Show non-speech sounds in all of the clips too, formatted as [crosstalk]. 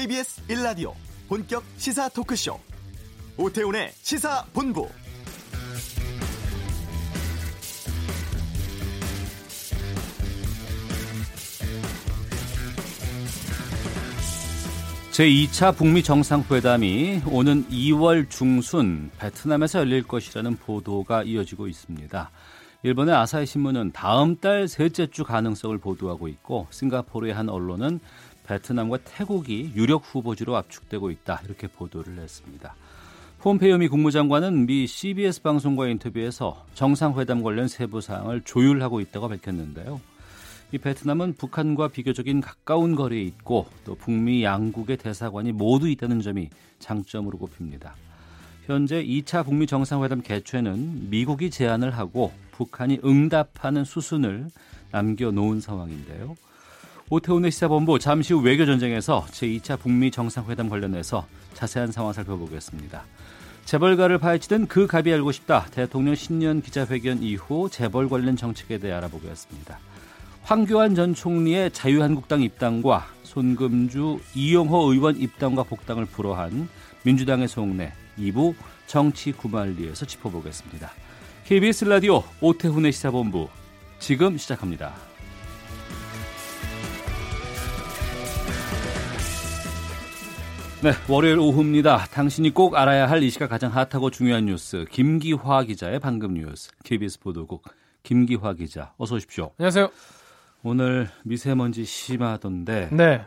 KBS 1라디오 본격 시사 토크쇼 오태훈의 시사본부 제2차 북미 정상회담이 오는 2월 중순 베트남에서 열릴 것이라는 보도가 이어지고 있습니다. 일본의 아사히 신문은 다음 달 셋째 주 가능성을 보도하고 있고 싱가포르의 한 언론은 베트남과 태국이 유력 후보지로 압축되고 있다 이렇게 보도를 했습니다. 폼페이오 미 국무장관은 미 CBS 방송과 인터뷰에서 정상회담 관련 세부 사항을 조율하고 있다고 밝혔는데요. 이 베트남은 북한과 비교적인 가까운 거리에 있고 또 북미 양국의 대사관이 모두 있다는 점이 장점으로 꼽힙니다. 현재 2차 북미 정상회담 개최는 미국이 제안을 하고 북한이 응답하는 수순을 남겨놓은 상황인데요. 오태훈의 시사본부 잠시 후 외교전쟁에서 제2차 북미 정상회담 관련해서 자세한 상황 살펴보겠습니다. 재벌가를 파헤치던 그 갑이 알고 싶다. 대통령 신년 기자회견 이후 재벌 관련 정책에 대해 알아보겠습니다. 황교안 전 총리의 자유한국당 입당과 손금주 이용호 의원 입당과 복당을 불허한 민주당의 속내 2부 정치 구말리에서 짚어보겠습니다. KBS 라디오 오태훈의 시사본부 지금 시작합니다. 네, 월요일 오후입니다. 당신이 꼭 알아야 할 이 시각 가장 핫하고 중요한 뉴스 김기화 기자의 방금 뉴스 KBS 보도국 김기화 기자 어서 오십시오. 안녕하세요. 오늘 미세먼지 심하던데 네.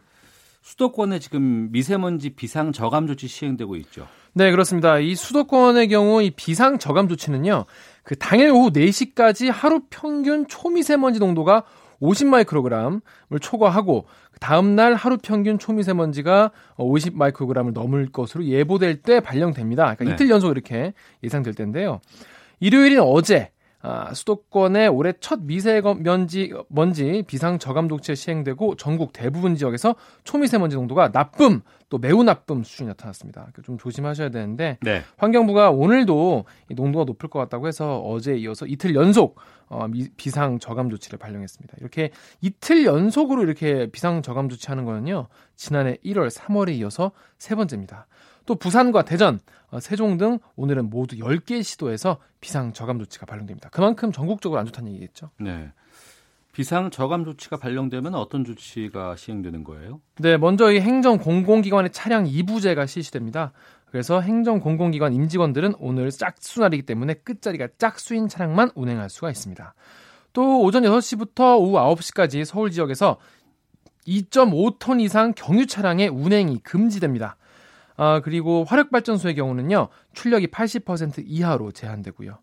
수도권에 지금 미세먼지 비상 저감 조치 시행되고 있죠. 네, 그렇습니다. 이 수도권의 경우 이 비상 저감 조치는요. 그 당일 오후 4시까지 하루 평균 초미세먼지 농도가 50마이크로그램을 초과하고 다음 날 하루 평균 초미세먼지가 50 마이크로그램을 넘을 것으로 예보될 때 발령됩니다. 그러니까 네. 이틀 연속 이렇게 예상될 텐데요. 일요일인 어제 아, 수도권의 올해 첫 미세먼지 먼지 비상 저감 조치가 시행되고 전국 대부분 지역에서 초미세먼지 농도가 나쁨 또 매우 나쁨 수준이 나타났습니다. 그러니까 좀 조심하셔야 되는데 네. 환경부가 오늘도 이 농도가 높을 것 같다고 해서 어제 이어서 이틀 연속 어, 미, 비상 저감 조치를 발령했습니다. 이렇게 이틀 연속으로 이렇게 비상 저감 조치하는 거는요 지난해 1월, 3월에 이어서 세 번째입니다. 또 부산과 대전, 어, 세종 등 오늘은 모두 10개 시도에서 비상 저감 조치가 발령됩니다. 그만큼 전국적으로 안 좋다는 얘기겠죠. 네. 비상 저감 조치가 발령되면 어떤 조치가 시행되는 거예요? 네, 먼저 이 행정 공공기관의 차량 2부제가 실시됩니다. 그래서 행정 공공기관 임직원들은 오늘 짝수날이기 때문에 끝자리가 짝수인 차량만 운행할 수가 있습니다. 또 오전 6시부터 오후 9시까지 서울 지역에서 2.5톤 이상 경유 차량의 운행이 금지됩니다. 아, 그리고 화력발전소의 경우는요, 출력이 80% 이하로 제한되고요.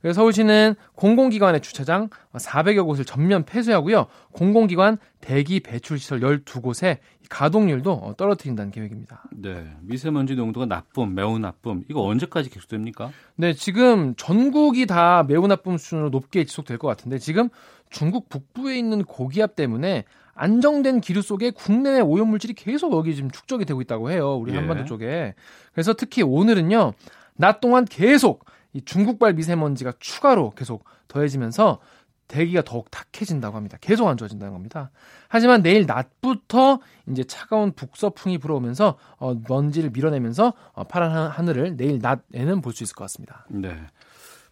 그래서 서울시는 공공기관의 주차장 400여 곳을 전면 폐쇄하고요. 공공기관 대기 배출 시설 12곳에 가동률도 어, 떨어뜨린다는 계획입니다. 네. 미세먼지 농도가 나쁨, 매우 나쁨. 이거 언제까지 계속됩니까? 네, 지금 전국이 다 매우 나쁨 수준으로 높게 지속될 것 같은데 지금 중국 북부에 있는 고기압 때문에 안정된 기류 속에 국내외 오염 물질이 계속 여기 지금 축적이 되고 있다고 해요. 우리 예. 한반도 쪽에. 그래서 특히 오늘은요. 낮 동안 계속 이 중국발 미세먼지가 추가로 계속 더해지면서 대기가 더욱 탁해진다고 합니다. 계속 안 좋아진다는 겁니다. 하지만 내일 낮부터 이제 차가운 북서풍이 불어오면서 어, 먼지를 밀어내면서 어, 파란 하- 하늘을 내일 낮에는 볼 수 있을 것 같습니다. 네.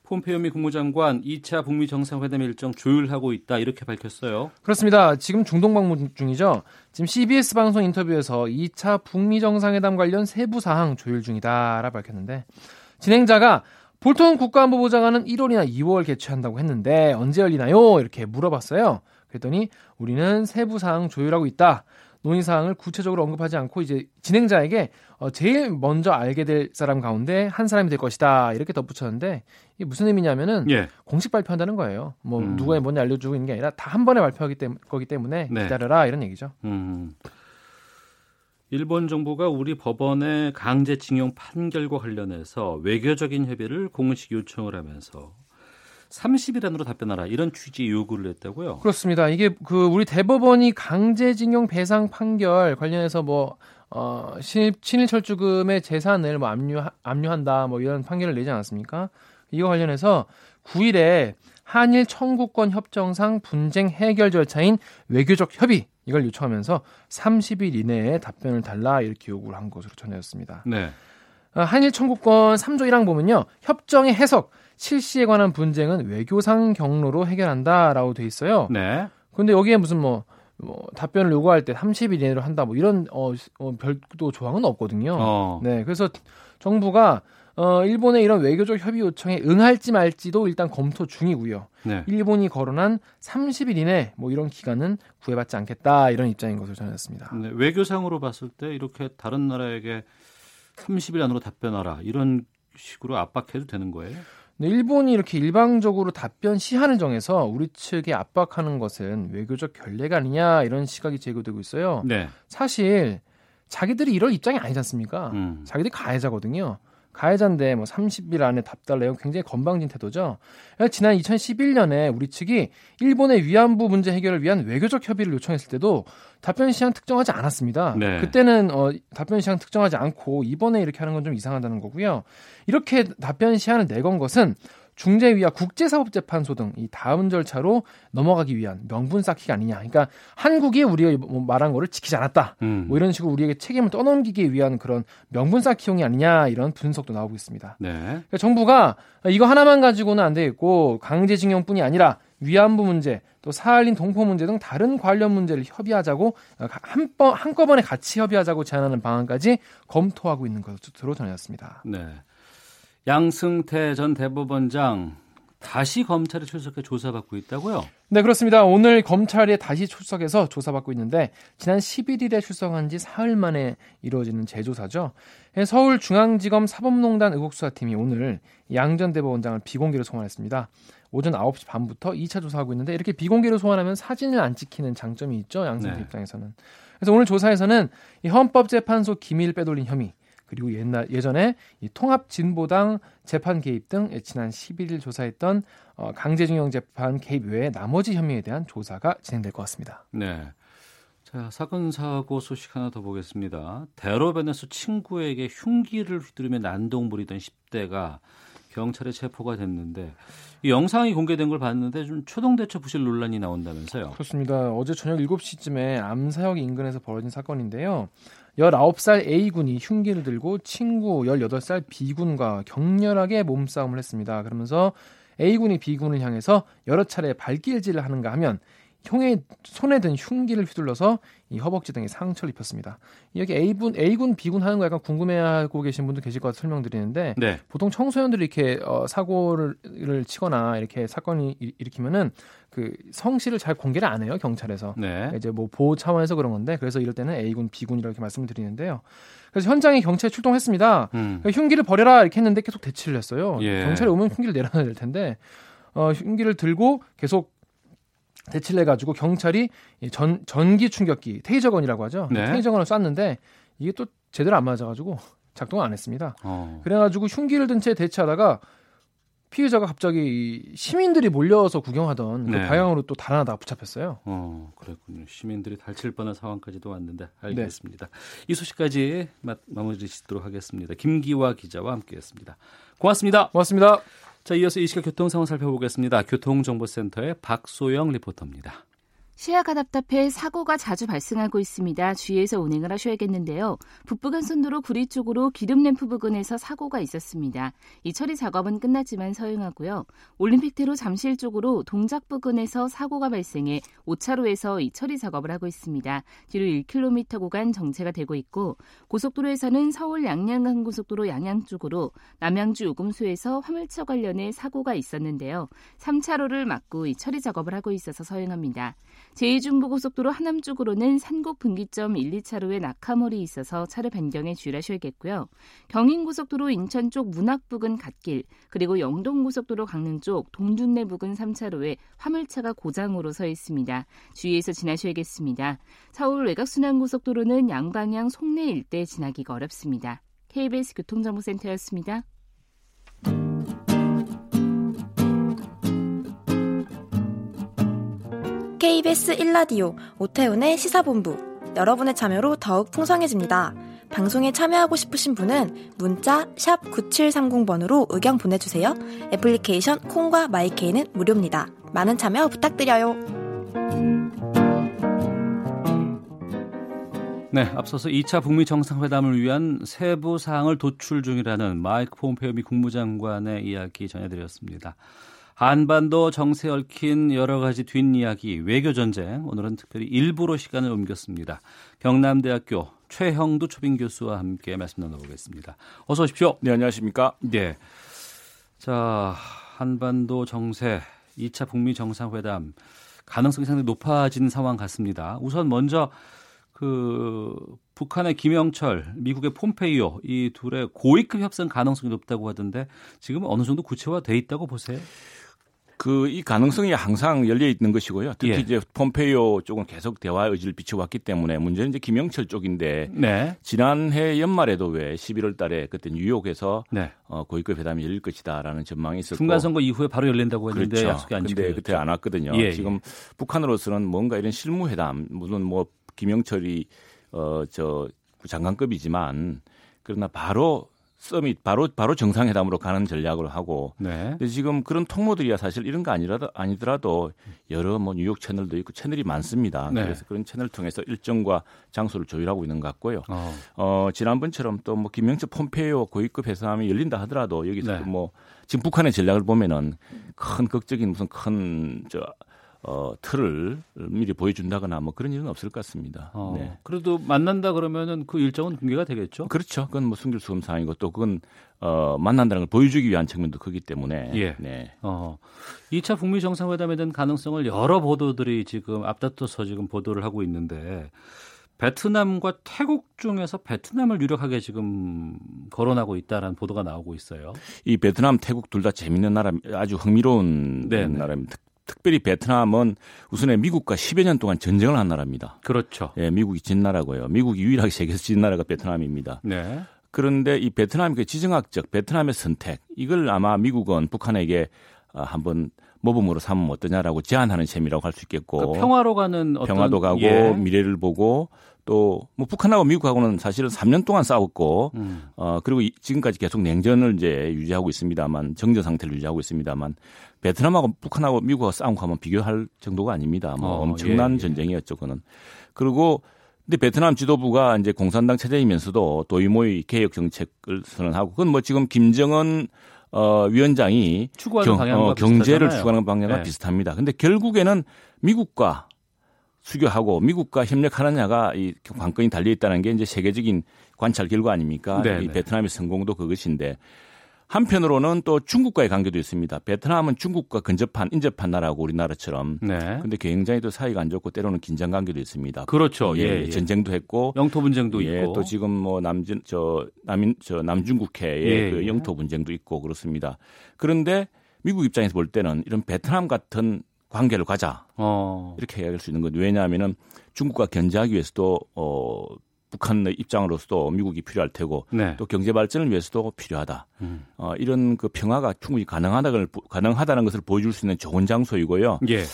폼페이오 미 국무장관 2차 북미 정상회담 일정 조율하고 있다 이렇게 밝혔어요. 그렇습니다. 지금 중동 방문 중이죠. 지금 CBS 방송 인터뷰에서 2차 북미 정상회담 관련 세부 사항 조율 중이다라 밝혔는데 진행자가 볼턴 국가안보보좌관은 1월이나 2월 개최한다고 했는데 언제 열리나요? 이렇게 물어봤어요. 그랬더니 우리는 세부 사항 조율하고 있다. 논의 사항을 구체적으로 언급하지 않고 이제 진행자에게 어, 제일 먼저 알게 될 사람 가운데 한 사람이 될 것이다 이렇게 덧붙였는데 이게 무슨 의미냐면은 예. 공식 발표한다는 거예요. 뭐 음. 누가 뭔지 알려주고 있는 게 아니라 다 한 번에 발표하기 때문 거기 때문에 네. 기다려라 이런 얘기죠. 음. 일본 정부가 우리 법원의 강제징용 판결과 관련해서 외교적인 협의를 공식 요청을 하면서 30일 안으로 답변하라 이런 취지 요구를 했다고요. 그렇습니다. 이게 그 우리 대법원이 강제징용 배상 판결 관련해서 뭐 어, 신, 친일철주금의 재산을 뭐 압류 압류한다 뭐 이런 판결을 내지 않았습니까? 이거 관련해서 9일에 한일 청구권 협정상 분쟁 해결 절차인 외교적 협의 이걸 요청하면서 30일 이내에 답변을 달라 이렇게 요구를 한 것으로 전해졌습니다. 네. 어, 한일 청구권 3조 1항 보면요. 협정의 해석, 실시에 관한 분쟁은 외교상 경로로 해결한다라고 돼 있어요. 네. 근데 여기에 무슨 뭐, 뭐 답변을 요구할 때 30일 이내로 한다 뭐 이런 어, 어 별도 조항은 없거든요. 어. 네. 그래서 정부가 어, 일본의 이런 외교적 협의 요청에 응할지 말지도 일단 검토 중이고요. 네. 일본이 거론한 30일 이내 뭐 이런 기간은 구애받지 않겠다 이런 입장인 것으로 전해졌습니다. 네. 외교상으로 봤을 때 이렇게 다른 나라에게 30일 안으로 답변하라 이런 식으로 압박해도 되는 거예요? 네, 일본이 이렇게 일방적으로 답변 시한을 정해서 우리 측에 압박하는 것은 외교적 결례가 아니냐 이런 시각이 제기되고 있어요. 네. 사실 자기들이 이럴 입장이 아니지 않습니까? 음. 자기들이 가해자거든요. 가해자인데 뭐 30일 안에 답 달래요. 굉장히 건방진 태도죠. 지난 2011년에 우리 측이 일본의 위안부 문제 해결을 위한 외교적 협의를 요청했을 때도 답변 시한 특정하지 않았습니다. 네. 그때는 어, 답변 시한 특정하지 않고 이번에 이렇게 하는 건 좀 이상하다는 거고요. 이렇게 답변 시한을 내건 것은 중재위와 국제사법재판소 등 이 다음 절차로 넘어가기 위한 명분 쌓기가 아니냐. 그러니까 한국이 우리가 뭐 말한 거를 지키지 않았다. 음. 뭐 이런 식으로 우리에게 책임을 떠넘기기 위한 그런 명분 쌓기용이 아니냐 이런 분석도 나오고 있습니다. 네. 그러니까 정부가 이거 하나만 가지고는 안 되겠고 강제징용뿐이 아니라 위안부 문제 또 사할린 동포 문제 등 다른 관련 문제를 협의하자고 한번 한꺼번에 같이 협의하자고 제안하는 방안까지 검토하고 있는 것으로 전해졌습니다. 네. 양승태 전 대법원장 다시 검찰에 출석해 조사받고 있다고요? 네, 그렇습니다. 오늘 검찰에 다시 출석해서 조사받고 있는데 지난 11일에 출석한 지 사흘 만에 이루어지는 재조사죠. 예, 서울중앙지검 사법농단 의혹수사팀이 오늘 양 전 대법원장을 비공개로 소환했습니다. 오전 9시 반부터 2차 조사하고 있는데 이렇게 비공개로 소환하면 사진을 안 찍히는 장점이 있죠. 양승태 네. 입장에서는. 그래서 오늘 조사에서는 이 헌법재판소 기밀 빼돌린 혐의 그리고 옛날 예전에 이 통합진보당 재판 개입 등 지난 11일 조사했던 어, 강제징용 재판 개입 외에 나머지 혐의에 대한 조사가 진행될 것 같습니다. 네. 자, 사건 사고 소식 하나 더 보겠습니다. 대로변에서 친구에게 흉기를 휘두르며 난동 부리던 10대가 경찰에 체포가 됐는데 이 영상이 공개된 걸 봤는데 좀 초동대처 부실 논란이 나온다면서요. 그렇습니다. 어제 저녁 7시쯤에 암사역 인근에서 벌어진 사건인데요. 19살 A군이 흉기를 들고 친구 18살 B군과 격렬하게 몸싸움을 했습니다. 그러면서 A군이 B군을 향해서 여러 차례 발길질을 하는가 하면 형의 손에 든 흉기를 휘둘러서 이 허벅지 등에 상처를 입혔습니다. 여기 A군, A군, B군 하는 거 약간 궁금해하고 계신 분도 계실 것 같아서 설명드리는데 네. 보통 청소년들이 이렇게 어, 사고를 치거나 이렇게 사건이 일- 일으키면은 그 성씨를 잘 공개를 안 해요 경찰에서. 네. 이제 뭐 보호 차원에서 그런 건데 그래서 이럴 때는 A군, B군이라고 이렇게 말씀을 드리는데요. 그래서 현장에 경찰이 출동했습니다. 음. 그러니까 흉기를 버려라 이렇게 했는데 계속 대치를 했어요. 예. 경찰이 오면 흉기를 내려놔야 될 텐데 어, 흉기를 들고 계속 대치를 해가지고 경찰이 이전 전기 충격기 테이저건이라고 하죠. 네. 테이저건을 쐈는데 이게 또 제대로 안 맞아가지고 작동을 안 했습니다. 어. 그래가지고 흉기를 든 채 대치하다가 피의자가 갑자기 이 시민들이 몰려서 구경하던 네. 그 방향으로 또 달아나다가 붙잡혔어요. 어, 그랬군요. 시민들이 다칠 뻔한 상황까지도 왔는데 알겠습니다. 이 소식까지 마, 마무리 짓도록 하겠습니다. 김기화 기자와 함께했습니다. 고맙습니다. 고맙습니다. 자, 이어서 이 시각 교통 상황 살펴보겠습니다. 교통정보센터의 박소영 리포터입니다. 시야가 답답해 사고가 자주 발생하고 있습니다. 주의해서 운행을 하셔야겠는데요. 북부간선도로 구리 쪽으로 기름램프 부근에서 사고가 있었습니다. 이 처리 작업은 끝났지만 서행하고요. 올림픽대로 잠실 쪽으로 동작 부근에서 사고가 발생해 5차로에서 이 처리 작업을 하고 있습니다. 뒤로 1km 구간 정체가 되고 있고 고속도로에서는 서울 양양간 고속도로 양양 쪽으로 남양주 요금소에서 화물차 관련해 사고가 있었는데요. 3차로를 막고 이 처리 작업을 하고 있어서 서행합니다. 제2중부고속도로 하남 쪽으로는 산곡 분기점 1, 2차로에 낙하물이 있어서 차로 변경에 주의하셔야겠고요. 경인고속도로 인천 쪽 문학 부근 갓길, 그리고 영동고속도로 강릉 쪽 동둔내 부근 3차로에 화물차가 고장으로 서 있습니다. 주의해서 지나셔야겠습니다. 서울 외곽순환고속도로는 양방향 송내 일대 지나기가 어렵습니다. KBS 교통정보센터였습니다. KBS 1라디오 오태훈의 시사본부 여러분의 참여로 더욱 풍성해집니다. 방송에 참여하고 싶으신 분은 문자 9730번으로 의견 보내주세요. 애플리케이션 콩과 마이케이는 무료입니다. 많은 참여 부탁드려요. 네, 앞서서 2차 북미 정상회담을 위한 세부 사항을 도출 중이라는 마이크 폼페이오 미 국무장관의 이야기 전해드렸습니다. 한반도 정세 얽힌 여러 가지 뒷이야기 외교 전쟁 오늘은 특별히 일부로 시간을 옮겼습니다. 경남대학교 최형두 초빙 교수와 함께 말씀 나눠보겠습니다. 어서 오십시오. 네, 안녕하십니까? 네. 자, 한반도 정세 2차 북미 정상회담 가능성이 상당히 높아진 상황 같습니다. 우선 먼저 그 북한의 김영철, 미국의 폼페이오 이 둘의 고위급 협상 가능성이 높다고 하던데 지금 어느 정도 구체화돼 있다고 보세요? 그 이 가능성이 항상 열려 있는 것이고요. 특히 예. 이제 폼페이오 쪽은 계속 대화 의지를 비춰왔기 때문에 문제는 이제 김영철 쪽인데 네. 지난해 연말에도 왜 11월 달에 그때 뉴욕에서 네. 어, 고위급 회담이 열릴 것이다라는 전망이 있었고 중간 선거 이후에 바로 열린다고 했는데 그렇죠. 약속이 안 지켜졌죠. 그때 안 왔거든요. 예, 예. 지금 북한으로서는 뭔가 이런 실무 회담 물론 뭐 김영철이 어저 장관급이지만 그러나 바로 서밋 바로 바로 정상회담으로 가는 전략을 하고 네. 근데 지금 그런 통로들이야 사실 이런 거 아니라도 아니더라도 여러 뭐 뉴욕 채널도 있고 채널이 많습니다. 네. 그래서 그런 채널 통해서 일정과 장소를 조율하고 있는 것 같고요. 어. 어, 지난번처럼 또 뭐 김영철 폼페이오 고위급 회담이 열린다 하더라도 여기서 네. 또뭐 지금 북한의 전략을 보면은 큰 극적인 무슨 큰 저 어, 틀을 미리 보여준다거나 뭐 그런 일은 없을 것 같습니다. 어. 네. 그래도 만난다 그러면은 그 일정은 공개가 되겠죠? 그렇죠. 그건 뭐 숨길 수 없는 사항이고 또 그건 어, 만난다는 걸 보여주기 위한 측면도 크기 때문에 예. 네. 어. 2차 북미 정상회담에 대한 가능성을 여러 보도들이 지금 앞다퉈서 지금 보도를 하고 있는데 베트남과 태국 중에서 베트남을 유력하게 지금 거론하고 있다라는 보도가 나오고 있어요. 이 베트남, 태국 둘 다 재밌는 나라, 아주 흥미로운 네네. 나라입니다. 특- 특별히 베트남은 우선에 미국과 10여 년 동안 전쟁을 한 나라입니다. 그렇죠. 예, 미국이 진 나라고요. 미국이 유일하게 세계에서 진 나라가 베트남입니다. 네. 그런데 이 베트남 그 지정학적 베트남의 선택 이걸 아마 미국은 북한에게 아, 한번 모범으로 삼으면 어떠냐라고 제안하는 셈이라고 할 수 있겠고 그러니까 평화로 가는 어떤 평화도 가고 예. 미래를 보고 또 뭐 북한하고 미국하고는 사실은 3년 동안 싸웠고 음. 어 그리고 이- 지금까지 계속 냉전을 이제 유지하고 있습니다만 정전 상태를 유지하고 있습니다만 베트남하고 북한하고 미국하고 싸운 거 한번 비교할 정도가 아닙니다. 뭐 어, 엄청난 예, 예. 전쟁이었죠, 그는. 그리고 근데 베트남 지도부가 이제 공산당 체제이면서도 도이모의 개혁 정책을 선언하고 그건 뭐 지금 김정은 어 위원장이 추구하는 경, 어, 경제를 비슷하잖아요. 추구하는 방향과 네. 비슷합니다. 근데 결국에는 미국과 수교하고 미국과 협력하느냐가 이 관건이 달려 있다는 게 이제 세계적인 관찰 결과 아닙니까? 네, 이 네. 베트남의 성공도 그것인데 한편으로는 또 중국과의 관계도 있습니다. 베트남은 중국과 근접한 인접한 나라고 우리나라처럼. 네. 근데 굉장히 또 사이가 안 좋고 때로는 긴장 관계도 있습니다. 그렇죠. 예, 예. 전쟁도 했고 영토 분쟁도 예, 있고 또 지금 뭐 남진 저 남인 저 남중국해의 예, 그 예. 영토 분쟁도 있고 그렇습니다. 그런데 미국 입장에서 볼 때는 이런 베트남 같은 관계를 가자 어. 이렇게 이야기할 수 있는 거죠. 왜냐하면은 중국과 견제하기 위해서도 어 북한의 입장으로서도 미국이 필요할 테고 네. 또 경제 발전을 위해서도 필요하다. 음. 어 이런 그 평화가 충분히 가능하다는 걸 가능하다는 것을 보여줄 수 있는 좋은 장소이고요. 예.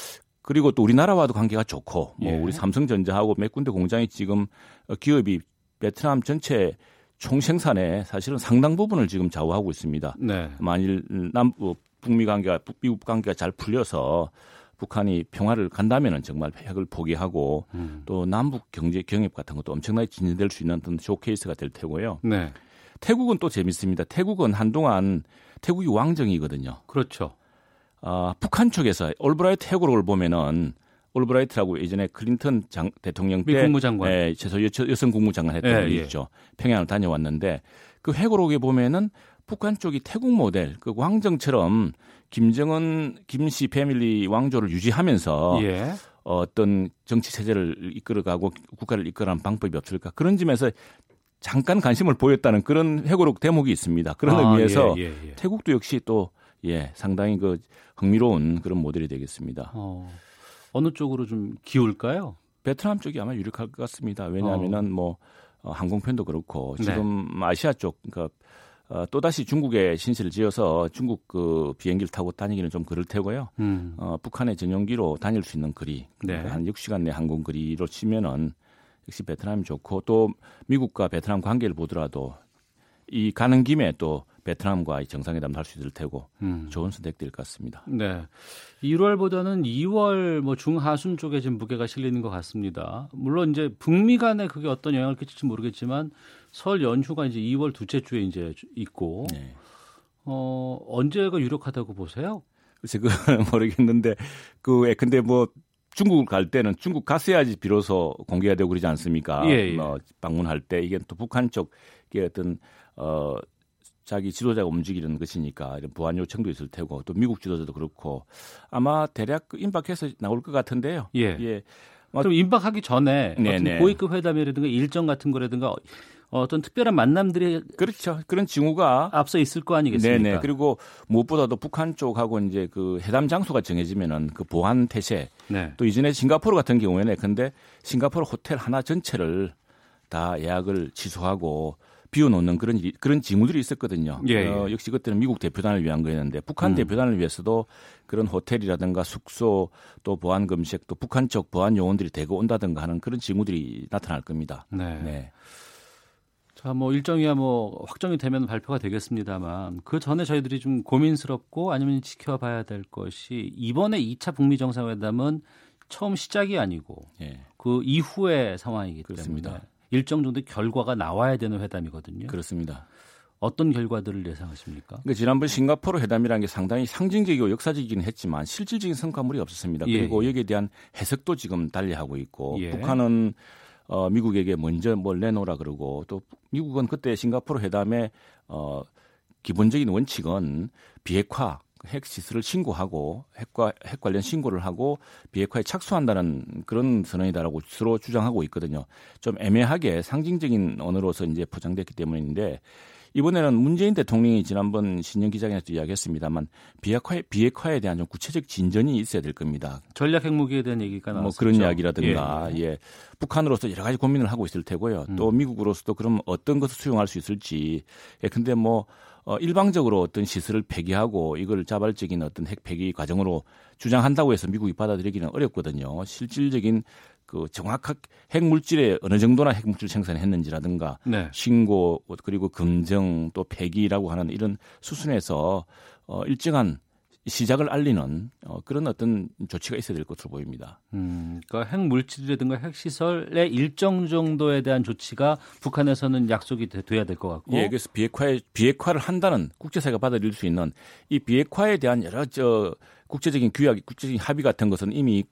그리고 또 우리나라와도 관계가 좋고 뭐 예. 우리 삼성전자하고 몇 군데 공장이 지금 어, 기업이 베트남 전체 총생산의 사실은 상당 부분을 지금 좌우하고 있습니다. 네. 만일 남 어, 북미 관계가 북- 미국 관계가 잘 풀려서 북한이 평화로 간다면은 정말 핵을 포기하고 음. 또 남북 경제 경협 같은 것도 엄청나게 진전될 수 있는 어떤 쇼케이스가 될 테고요. 네. 태국은 또 재밌습니다. 태국은 한동안 태국이 왕정이거든요. 그렇죠. 아, 북한 쪽에서 올브라이트 회고록을 보면은 올브라이트라고 예전에 클린턴 장, 대통령 미때 국무장관. 예, 최소 여, 여성 국무장관 했던 예, 분이 예. 있죠. 평양을 다녀왔는데 그 해고록에 보면은 북한 쪽이 태국 모델 그 왕정처럼 김정은 김씨 패밀리 왕조를 유지하면서 예. 어떤 정치 체제를 이끌어가고 국가를 이끌어가는 방법이 없을까 그런 점에서 잠깐 관심을 보였다는 그런 회고록 대목이 있습니다. 그런 아, 의미에서 예, 예, 예. 태국도 역시 또 예, 상당히 그 흥미로운 그런 모델이 되겠습니다. 어. 어느 쪽으로 좀 기울까요? 베트남 쪽이 아마 유력할 것 같습니다. 왜냐하면은 뭐 어, 항공편도 그렇고 네. 지금 아시아 쪽 그러니까 어, 또다시 중국에 신세를 지어서 중국 그 비행기를 타고 다니기는 좀 그럴 테고요. 음. 어, 북한의 전용기로 다닐 수 있는 거리 네. 한 6시간 내 항공 거리로 치면은 역시 베트남이 좋고 또 미국과 베트남 관계를 보더라도 이 가는 김에 또 베트남과의 정상회담도 할 수 있을 테고 음. 좋은 선택될 것 같습니다. 네. 1월보다는 2월 뭐 중하순 쪽에 지금 무게가 실리는 것 같습니다. 물론 이제 북미 간에 그게 어떤 영향을 끼칠지 모르겠지만 설 연휴가 이제 2월 둘째 주에 이제 있고 네. 어, 언제가 유력하다고 보세요? 글쎄 그 [laughs] 모르겠는데 그 근데 뭐 중국을 갈 때는 중국 갔어야지 비로소 공개가 되고 그러지 않습니까? 예, 예. 뭐 방문할 때 이게 또 북한 쪽의 어떤 어 자기 지도자가 움직이는 것이니까 이런 보안 요청도 있을 테고 또 미국 지도자도 그렇고 아마 대략 그 임박해서 나올 것 같은데요. 예. 예. 그럼 임박하기 전에 고위급 회담이라든가 일정 같은 거라든가 어떤 특별한 만남들이 그렇죠. 그런 징후가 앞서 있을 거 아니겠습니까? 네네. 그리고 무엇보다도 북한 쪽하고 이제 그 회담 장소가 정해지면은 그 보안 태세 네. 또 이전에 싱가포르 같은 경우에는 근데 싱가포르 호텔 하나 전체를 다 예약을 취소하고 비워놓는 그런 그런 징후들이 있었거든요. 예, 예. 어, 역시 그때는 미국 대표단을 위한 거였는데 북한 음. 대표단을 위해서도 그런 호텔이라든가 숙소 또 보안 검색 또 북한 쪽 보안 요원들이 대거 온다든가 하는 그런 징후들이 나타날 겁니다. 네. 네. 자, 뭐 일정이야 뭐 확정이 되면 발표가 되겠습니다만 그 전에 저희들이 좀 고민스럽고 아니면 지켜봐야 될 것이 이번에 2차 북미 정상회담은 처음 시작이 아니고 예. 그 이후의 상황이기 그렇습니다. 때문에 일정 정도 결과가 나와야 되는 회담이거든요. 그렇습니다. 어떤 결과들을 예상하십니까? 그러니까 지난번 싱가포르 회담이라는 게 상당히 상징적이고 역사적이긴 했지만 실질적인 성과물이 없었습니다. 예. 그리고 여기에 대한 해석도 지금 달리하고 있고 예. 북한은 어, 미국에게 먼저 뭘 내놓으라 그러고 또 미국은 그때 싱가포르 회담의 어, 기본적인 원칙은 비핵화 핵 시설을 신고하고 핵과 핵 관련 신고를 하고 비핵화에 착수한다는 그런 선언이다라고 스스로 주장하고 있거든요. 좀 애매하게 상징적인 언어로서 이제 포장됐기 때문인데 이번에는 문재인 대통령이 지난번 신년 기자회견에서 이야기했습니다만 비핵화에 비핵화에 대한 좀 구체적 진전이 있어야 될 겁니다. 전략 핵무기에 대한 얘기가 나왔죠. 뭐 그런 이야기라든가 예. 예. 북한으로서 여러 가지 고민을 하고 있을 테고요. 음. 또 미국으로서도 그럼 어떤 것을 수용할 수 있을지. 예. 근데 뭐 어, 일방적으로 어떤 시설을 폐기하고 이걸 자발적인 어떤 핵 폐기 과정으로 주장한다고 해서 미국이 받아들이기는 어렵거든요. 실질적인 그 정확한 핵 물질에 어느 정도나 핵 물질 생산했는지라든가 네. 신고 그리고 검정 또 폐기라고 하는 이런 수순에서 어 일정한 시작을 알리는 어, 그런 어떤 조치가 있어야 될 것으로 보입니다. 음, 그러니까 핵 물질이라든가 핵 시설의 일정 정도에 대한 조치가 북한에서는 약속이 돼야 될 것 같고. 예, 그래서 비핵화에 비핵화를 한다는 국제사회가 받아들일 수 있는 이 비핵화에 대한 여러 저 국제적인 규약, 국제적인 합의 같은 것은 이미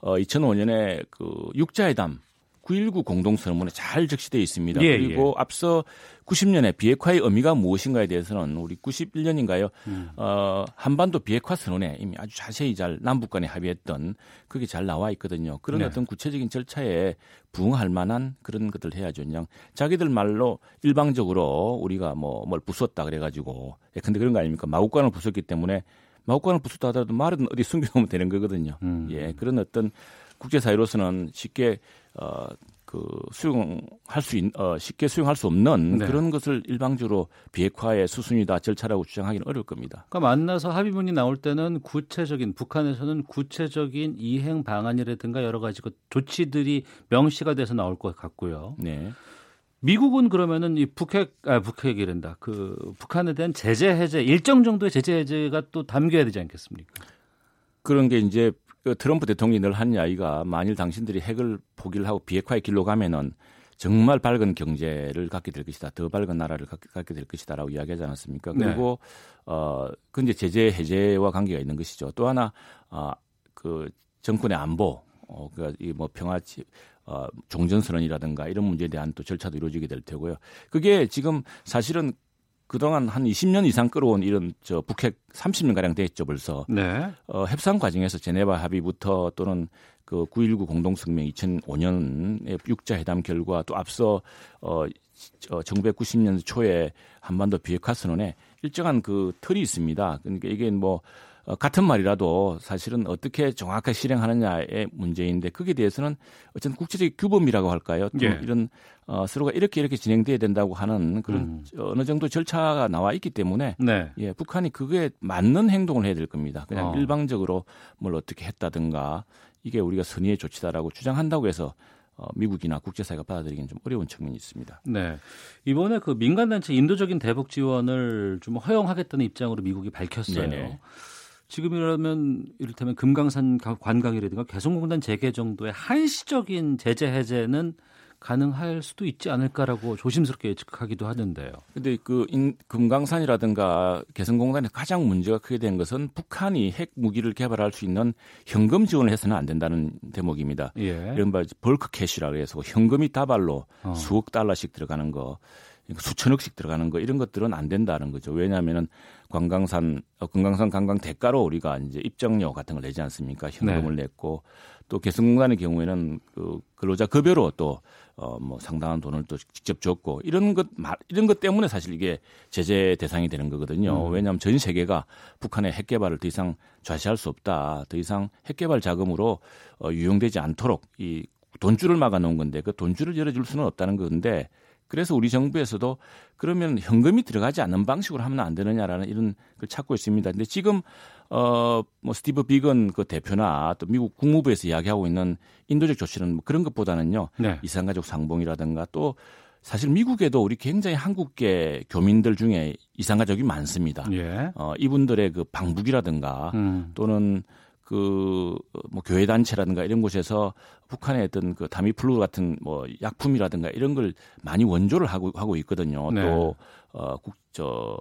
어 2005년에 그 육자회담 9.19 공동선언문에 잘 적시되어 있습니다. 예, 그리고 예. 앞서 90년에 비핵화의 의미가 무엇인가에 대해서는 우리 91년인가요? 음. 어, 한반도 비핵화 선언에 이미 아주 자세히 잘 남북 간에 합의했던 그게 잘 나와 있거든요. 그런 네. 어떤 구체적인 절차에 부응할 만한 그런 것들 해야죠. 그냥 자기들 말로 일방적으로 우리가 뭐 뭘 부쉈다 그래가지고 예, 근데 그런 거 아닙니까? 마국간을 부쉈기 때문에 마법관을 부수다 하더라도 말은 어디 숨겨놓으면 되는 거거든요. 음. 예, 그런 어떤 국제사회로서는 쉽게 어, 그 수용할 수 있, 어, 쉽게 수용할 수 없는 네. 그런 것을 일방적으로 비핵화의 수순이다 절차라고 주장하기는 어려울 겁니다. 그러니까 만나서 합의문이 나올 때는 구체적인 북한에서는 구체적인 이행 방안이라든가 여러 가지 그 조치들이 명시가 돼서 나올 것 같고요. 네. 미국은 그러면은 이 북핵 아 북핵이란다. 그 북한에 대한 제재 해제 일정 정도의 제재 해제가 또 담겨야 되지 않겠습니까? 그런 게 이제 그 트럼프 대통령이 늘 하는 이야기가 만일 당신들이 핵을 포기를 하고 비핵화의 길로 가면은 정말 밝은 경제를 갖게 될 것이다. 더 밝은 나라를 갖게 될 것이다라고 이야기하지 않았습니까? 네. 그리고 네. 어, 그 이제 제재 해제와 관계가 있는 것이죠. 또 하나 어, 그 정권의 안보 어, 그니까 이뭐 평화 어, 종전선언이라든가 이런 문제에 대한 또 절차도 이루어지게 될 테고요. 그게 지금 사실은 그동안 한 20년 이상 끌어온 이런 저 북핵 30년 가량 됐죠 벌써. 네. 어, 협상 과정에서 제네바 합의부터 또는 그 9.19 공동성명 2005년의 육자 회담 결과 또 앞서 어, 어 1990년 초에 한반도 비핵화 선언에 일정한 그 틀이 있습니다. 그러니까 이게 뭐 어, 같은 말이라도 사실은 어떻게 정확하게 실행하느냐의 문제인데 거기에 대해서는 어쨌든 국제적 규범이라고 할까요? 또 예. 이런 어, 서로가 이렇게 이렇게 진행돼야 된다고 하는 그런 음. 어느 정도 절차가 나와 있기 때문에 네. 예, 북한이 그거에 맞는 행동을 해야 될 겁니다. 그냥 어. 일방적으로 뭘 어떻게 했다든가 이게 우리가 선의의 조치다라고 주장한다고 해서 어, 미국이나 국제사회가 받아들이기는 좀 어려운 측면이 있습니다. 네. 이번에 그 민간단체 인도적인 대북 지원을 좀 허용하겠다는 입장으로 미국이 밝혔어요. 네네. 지금이라면 이를테면 금강산 관광이라든가 개성공단 재개 정도의 한시적인 제재 해제는 가능할 수도 있지 않을까라고 조심스럽게 예측하기도 하는데요. 근데 그 인, 금강산이라든가 개성공단에 가장 문제가 크게 된 것은 북한이 핵 무기를 개발할 수 있는 현금 지원을 해서는 안 된다는 대목입니다. 예. 이른바 bulk cash라고 해서 현금이 다발로 어. 수억 달러씩 들어가는 거 수천억씩 들어가는 거 이런 것들은 안 된다는 거죠. 왜냐하면은 관광산 어, 금강산 관광 대가로 우리가 이제 입장료 같은 걸 내지 않습니까? 현금을 네. 냈고 또 개성공단의 경우에는 그 근로자 급여로 또 어, 뭐 상당한 돈을 또 직접 줬고 이런 것 이런 것 때문에 사실 이게 제재 대상이 되는 거거든요. 음. 왜냐하면 전 세계가 북한의 핵 개발을 더 이상 좌시할 수 없다. 더 이상 핵 개발 자금으로 어, 유용되지 않도록 이 돈줄을 막아 놓은 건데 그 돈줄을 열어줄 수는 없다는 건데 그래서 우리 정부에서도 그러면 현금이 들어가지 않는 방식으로 하면 안 되느냐라는 이런 걸 찾고 있습니다. 근데 지금 어뭐 스티브 비건 그 대표나 또 미국 국무부에서 이야기하고 있는 인도적 조치는 뭐 그런 것보다는요. 네. 이산가족 상봉이라든가 또 사실 미국에도 우리 굉장히 한국계 교민들 중에 이산가족이 많습니다. 예. 어 이분들의 그 방북이라든가 음. 또는 그 뭐 교회 단체라든가 이런 곳에서 북한의 어떤 그 다미플루 같은 뭐 약품이라든가 이런 걸 많이 원조를 하고 하고 있거든요. 네. 또어국저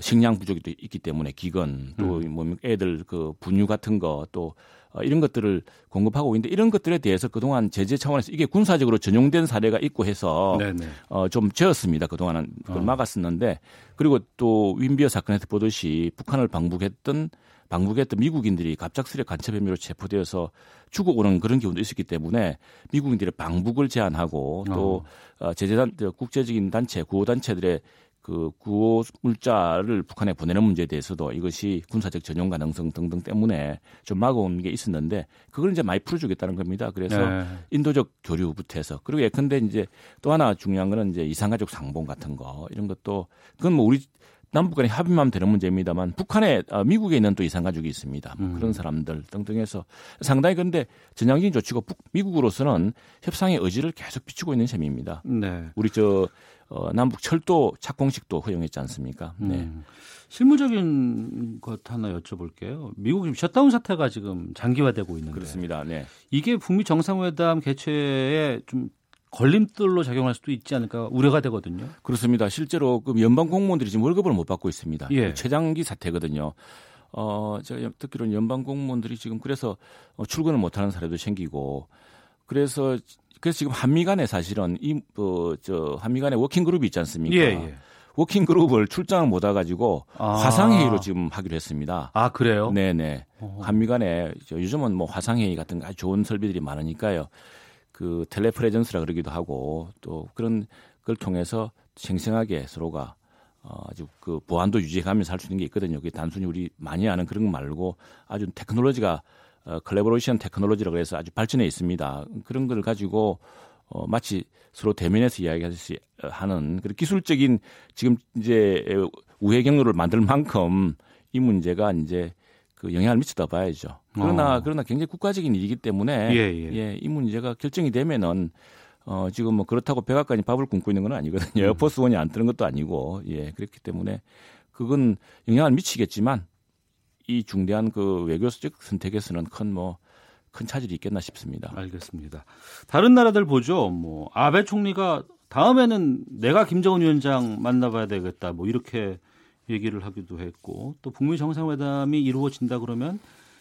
식량 부족이 또 있기 때문에 기건 또뭐 음. 애들 그 분유 같은 거또 어, 이런 것들을 공급하고 있는데 이런 것들에 대해서 그동안 제재 차원에서 이게 군사적으로 전용된 사례가 있고 해서 네네. 어, 좀 저었습니다. 그동안은 그걸 어. 막았었는데 그리고 또 윈비어 사건에서 보듯이 북한을 방북했던 방북했던 미국인들이 갑작스레 간첩 혐의로 체포되어서 죽어 오는 그런 경우도 있었기 때문에 미국인들의 방북을 제한하고 또 어. 어 제재단 국제적인 단체 구호 단체들의 그 구호 물자를 북한에 보내는 문제에 대해서도 이것이 군사적 전용 가능성 등등 때문에 좀 막아온 게 있었는데 그걸 이제 많이 풀어주겠다는 겁니다. 그래서 네. 인도적 교류부터 해서 그리고 예컨대 이제 또 하나 중요한 거는 이제 이산가족 상봉 같은 거 이런 것도 그건 뭐 우리 남북 간에 합의만 되는 문제입니다만 북한에 아, 미국에 있는 또 이산가족이 있습니다. 뭐 음. 그런 사람들 등등해서 상당히 그런데 전향적인 조치고 북, 미국으로서는 협상의 의지를 계속 비추고 있는 셈입니다. 네. 우리 저 어, 남북 철도 착공식도 허용했지 않습니까? 네. 음. 실무적인 것 하나 여쭤볼게요. 미국 지금 셧다운 사태가 지금 장기화되고 있는데 그렇습니다. 네. 이게 북미 정상회담 개최에 좀 걸림돌로 작용할 수도 있지 않을까 우려가 되거든요. 그렇습니다. 실제로 그 연방 공무원들이 지금 월급을 못 받고 있습니다. 예. 최장기 사태거든요. 어, 제가 듣기로는 연방 공무원들이 지금 그래서 어, 출근을 못 하는 사례도 생기고 그래서 그래서 지금 한미 간에 사실은 이뭐저 한미 간에 working group이 있지 않습니까? 예, 예. working group을 출장을 못 와가지고 아. 화상 회의로 지금 하기로 했습니다. 아 그래요? 네네. 한미 간에 요즘은 뭐 화상 회의 같은 아주 좋은 설비들이 많으니까요. 그 telepresence라 그러기도 하고 또 그런 걸 통해서 생생하게 서로가 어, 아주 그 보안도 유지해가면서 할 수 있는 게 있거든요. 그게 단순히 우리 많이 아는 그런 거 말고 아주 테크놀로지가 어, collaboration technology라고 해서 아주 발전해 있습니다. 그런 걸 가지고 어, 마치 서로 대면해서 이야기하듯이 하는 그런 기술적인 지금 이제 우회 경로를 만들 만큼 이 문제가 이제 그 영향을 미친다 봐야죠. 그러나 어. 그러나 굉장히 국가적인 일이기 때문에 예, 예. 예, 이 문제가 결정이 되면은 어 지금 뭐 그렇다고 백악관이 밥을 굶고 있는 건 아니거든요. 음. 에어포스 원이 안 뜨는 것도 아니고 예 그렇기 때문에 그건 영향을 미치겠지만 이 중대한 그 외교적 선택에서는 큰뭐 큰 차질이 있겠나 싶습니다. 알겠습니다. 다른 나라들 보죠. 뭐 아베 총리가 다음에는 내가 김정은 위원장 만나봐야 되겠다. 뭐 이렇게 얘기를 하기도 했고 또 북미 정상회담이 이루어진다 그러면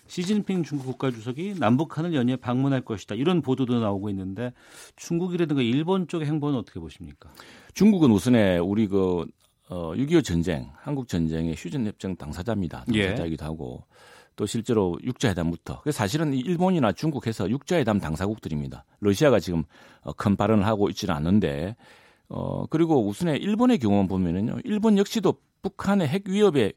시진핑 중국 국가주석이 남북한을 연이어 방문할 것이다 이런 보도도 나오고 있는데 중국이라든가 일본 쪽의 행보는 어떻게 보십니까? 중국은 우선에 우리 그 어, 6.25 전쟁, 한국 전쟁의 휴전협정 당사자입니다. 예. 당사자이기도 예. 하고 또 실제로 육자회담부터. 사실은 일본이나 중국 해서 육자회담 당사국들입니다. 러시아가 지금 어, 큰 발언을 하고 있지는 않는데 어, 그리고 우선에 일본의 경우만 보면은요. 일본 역시도 북한의 핵 위협의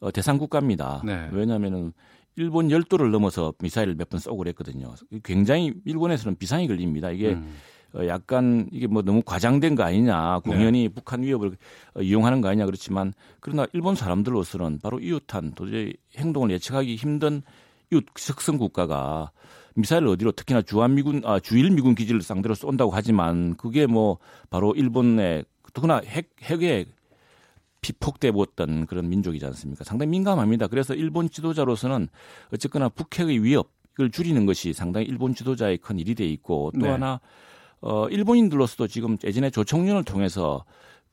어, 대상 국가입니다. 네. 왜냐하면은 일본 열도를 넘어서 미사일을 몇 번 쏘고 그랬거든요. 굉장히 일본에서는 비상이 걸립니다. 이게 음. 어, 약간 이게 뭐 너무 과장된 거 아니냐, 공연히 네. 북한 위협을 어, 이용하는 거 아니냐 그렇지만 그러나 일본 사람들로서는 바로 이웃한 도저히 행동을 예측하기 힘든 이웃 석성 국가가 미사일을 어디로 특히나 주한 미군 아 주일 미군 기지를 상대로 쏜다고 하지만 그게 뭐 바로 일본의 특히나 핵 핵에 피폭돼 보던 그런 민족이지 않습니까? 상당히 민감합니다. 그래서 일본 지도자로서는 어쨌거나 북핵의 위협을 줄이는 것이 상당히 일본 지도자의 큰 일이 돼 있고 또 네. 하나 어 일본인들로서도 지금 예전에 조총련을 통해서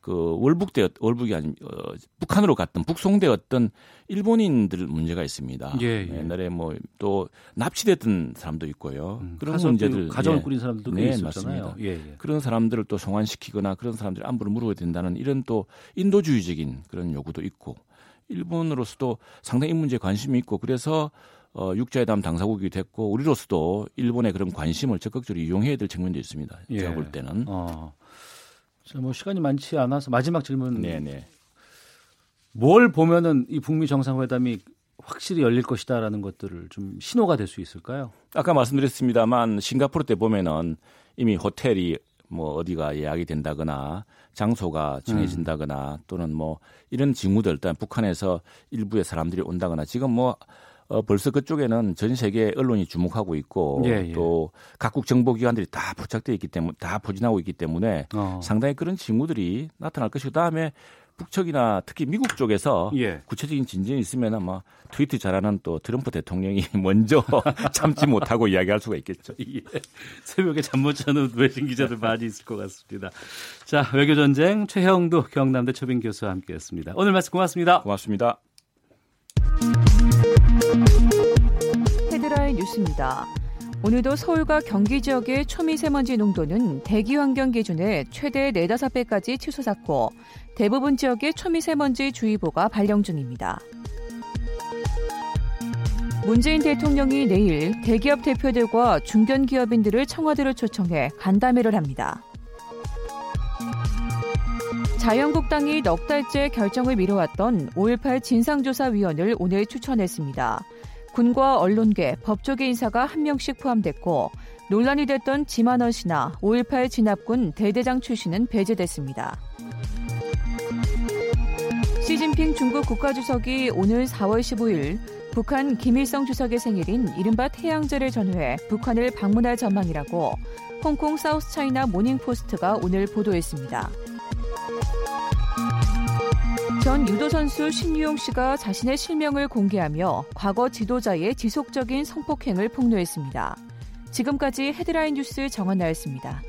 그 월북되 월북이 아니 어, 북한으로 갔던 북송되었던 일본인들 문제가 있습니다. 예, 예. 옛날에 뭐 또 납치됐던 사람도 있고요. 음, 그런 문제들 가정을 예. 꾸린 사람들도 꽤 네, 있었잖아요. 맞습니다. 예, 예. 그런 사람들을 또 송환시키거나 그런 사람들 안부를 물어야 된다는 이런 또 인도주의적인 그런 요구도 있고 일본으로서도 상당히 이 문제에 관심이 있고 그래서 어, 육자회담 당사국이 됐고 우리로서도 일본의 그런 관심을 적극적으로 이용해야 될 측면도 있습니다. 제가 예. 볼 때는. 어. 자, 뭐 시간이 많지 않아서 마지막 질문. 네네. 뭘 보면은 이 북미 정상회담이 확실히 열릴 것이다라는 것들을 좀 신호가 될 수 있을까요? 아까 말씀드렸습니다만 싱가포르 때 보면은 이미 호텔이 뭐 어디가 예약이 된다거나 장소가 정해진다거나 또는 뭐 이런 징후들 일단 북한에서 일부의 사람들이 온다거나 지금 뭐 어, 벌써 그쪽에는 전 세계 언론이 주목하고 있고 예, 예. 또 각국 정보기관들이 다 포착돼 있기 때문에 다 포진하고 있기 때문에 어. 상당히 그런 징후들이 나타날 것이고 그다음에 북측이나 특히 미국 쪽에서 예. 구체적인 진전이 있으면 아마 트위트 잘하는 또 트럼프 대통령이 [laughs] 먼저 [laughs] 참지 못하고 이야기할 수가 있겠죠. 예. 새벽에 잠 못 자는 외신 기자들 많이 있을 것 같습니다. 자, 외교 전쟁 최형도 경남대 초빙 교수와 함께했습니다. 오늘 말씀 고맙습니다. 고맙습니다. 헤드라인 뉴스입니다. 오늘도 서울과 경기 지역의 초미세먼지 농도는 대기 환경 기준의 최대 4, 5배까지 치솟았고 대부분 지역의 초미세먼지 주의보가 발령 중입니다. 문재인 대통령이 내일 대기업 대표들과 중견 기업인들을 청와대로 초청해 간담회를 합니다. 자유한국당이 넉 달째 결정을 미뤄왔던 5.18 진상조사위원을 오늘 추천했습니다. 군과 언론계, 법조계 인사가 한 명씩 포함됐고 논란이 됐던 지만원 씨나 5.18 진압군 대대장 출신은 배제됐습니다. 시진핑 중국 국가주석이 오늘 4월 15일 북한 김일성 주석의 생일인 이른바 태양절을 전후해 북한을 방문할 전망이라고 홍콩 사우스차이나 모닝포스트가 오늘 보도했습니다. 전 유도 선수 신유용 씨가 자신의 실명을 공개하며 과거 지도자의 지속적인 성폭행을 폭로했습니다. 지금까지 헤드라인 뉴스 정원 나였습니다.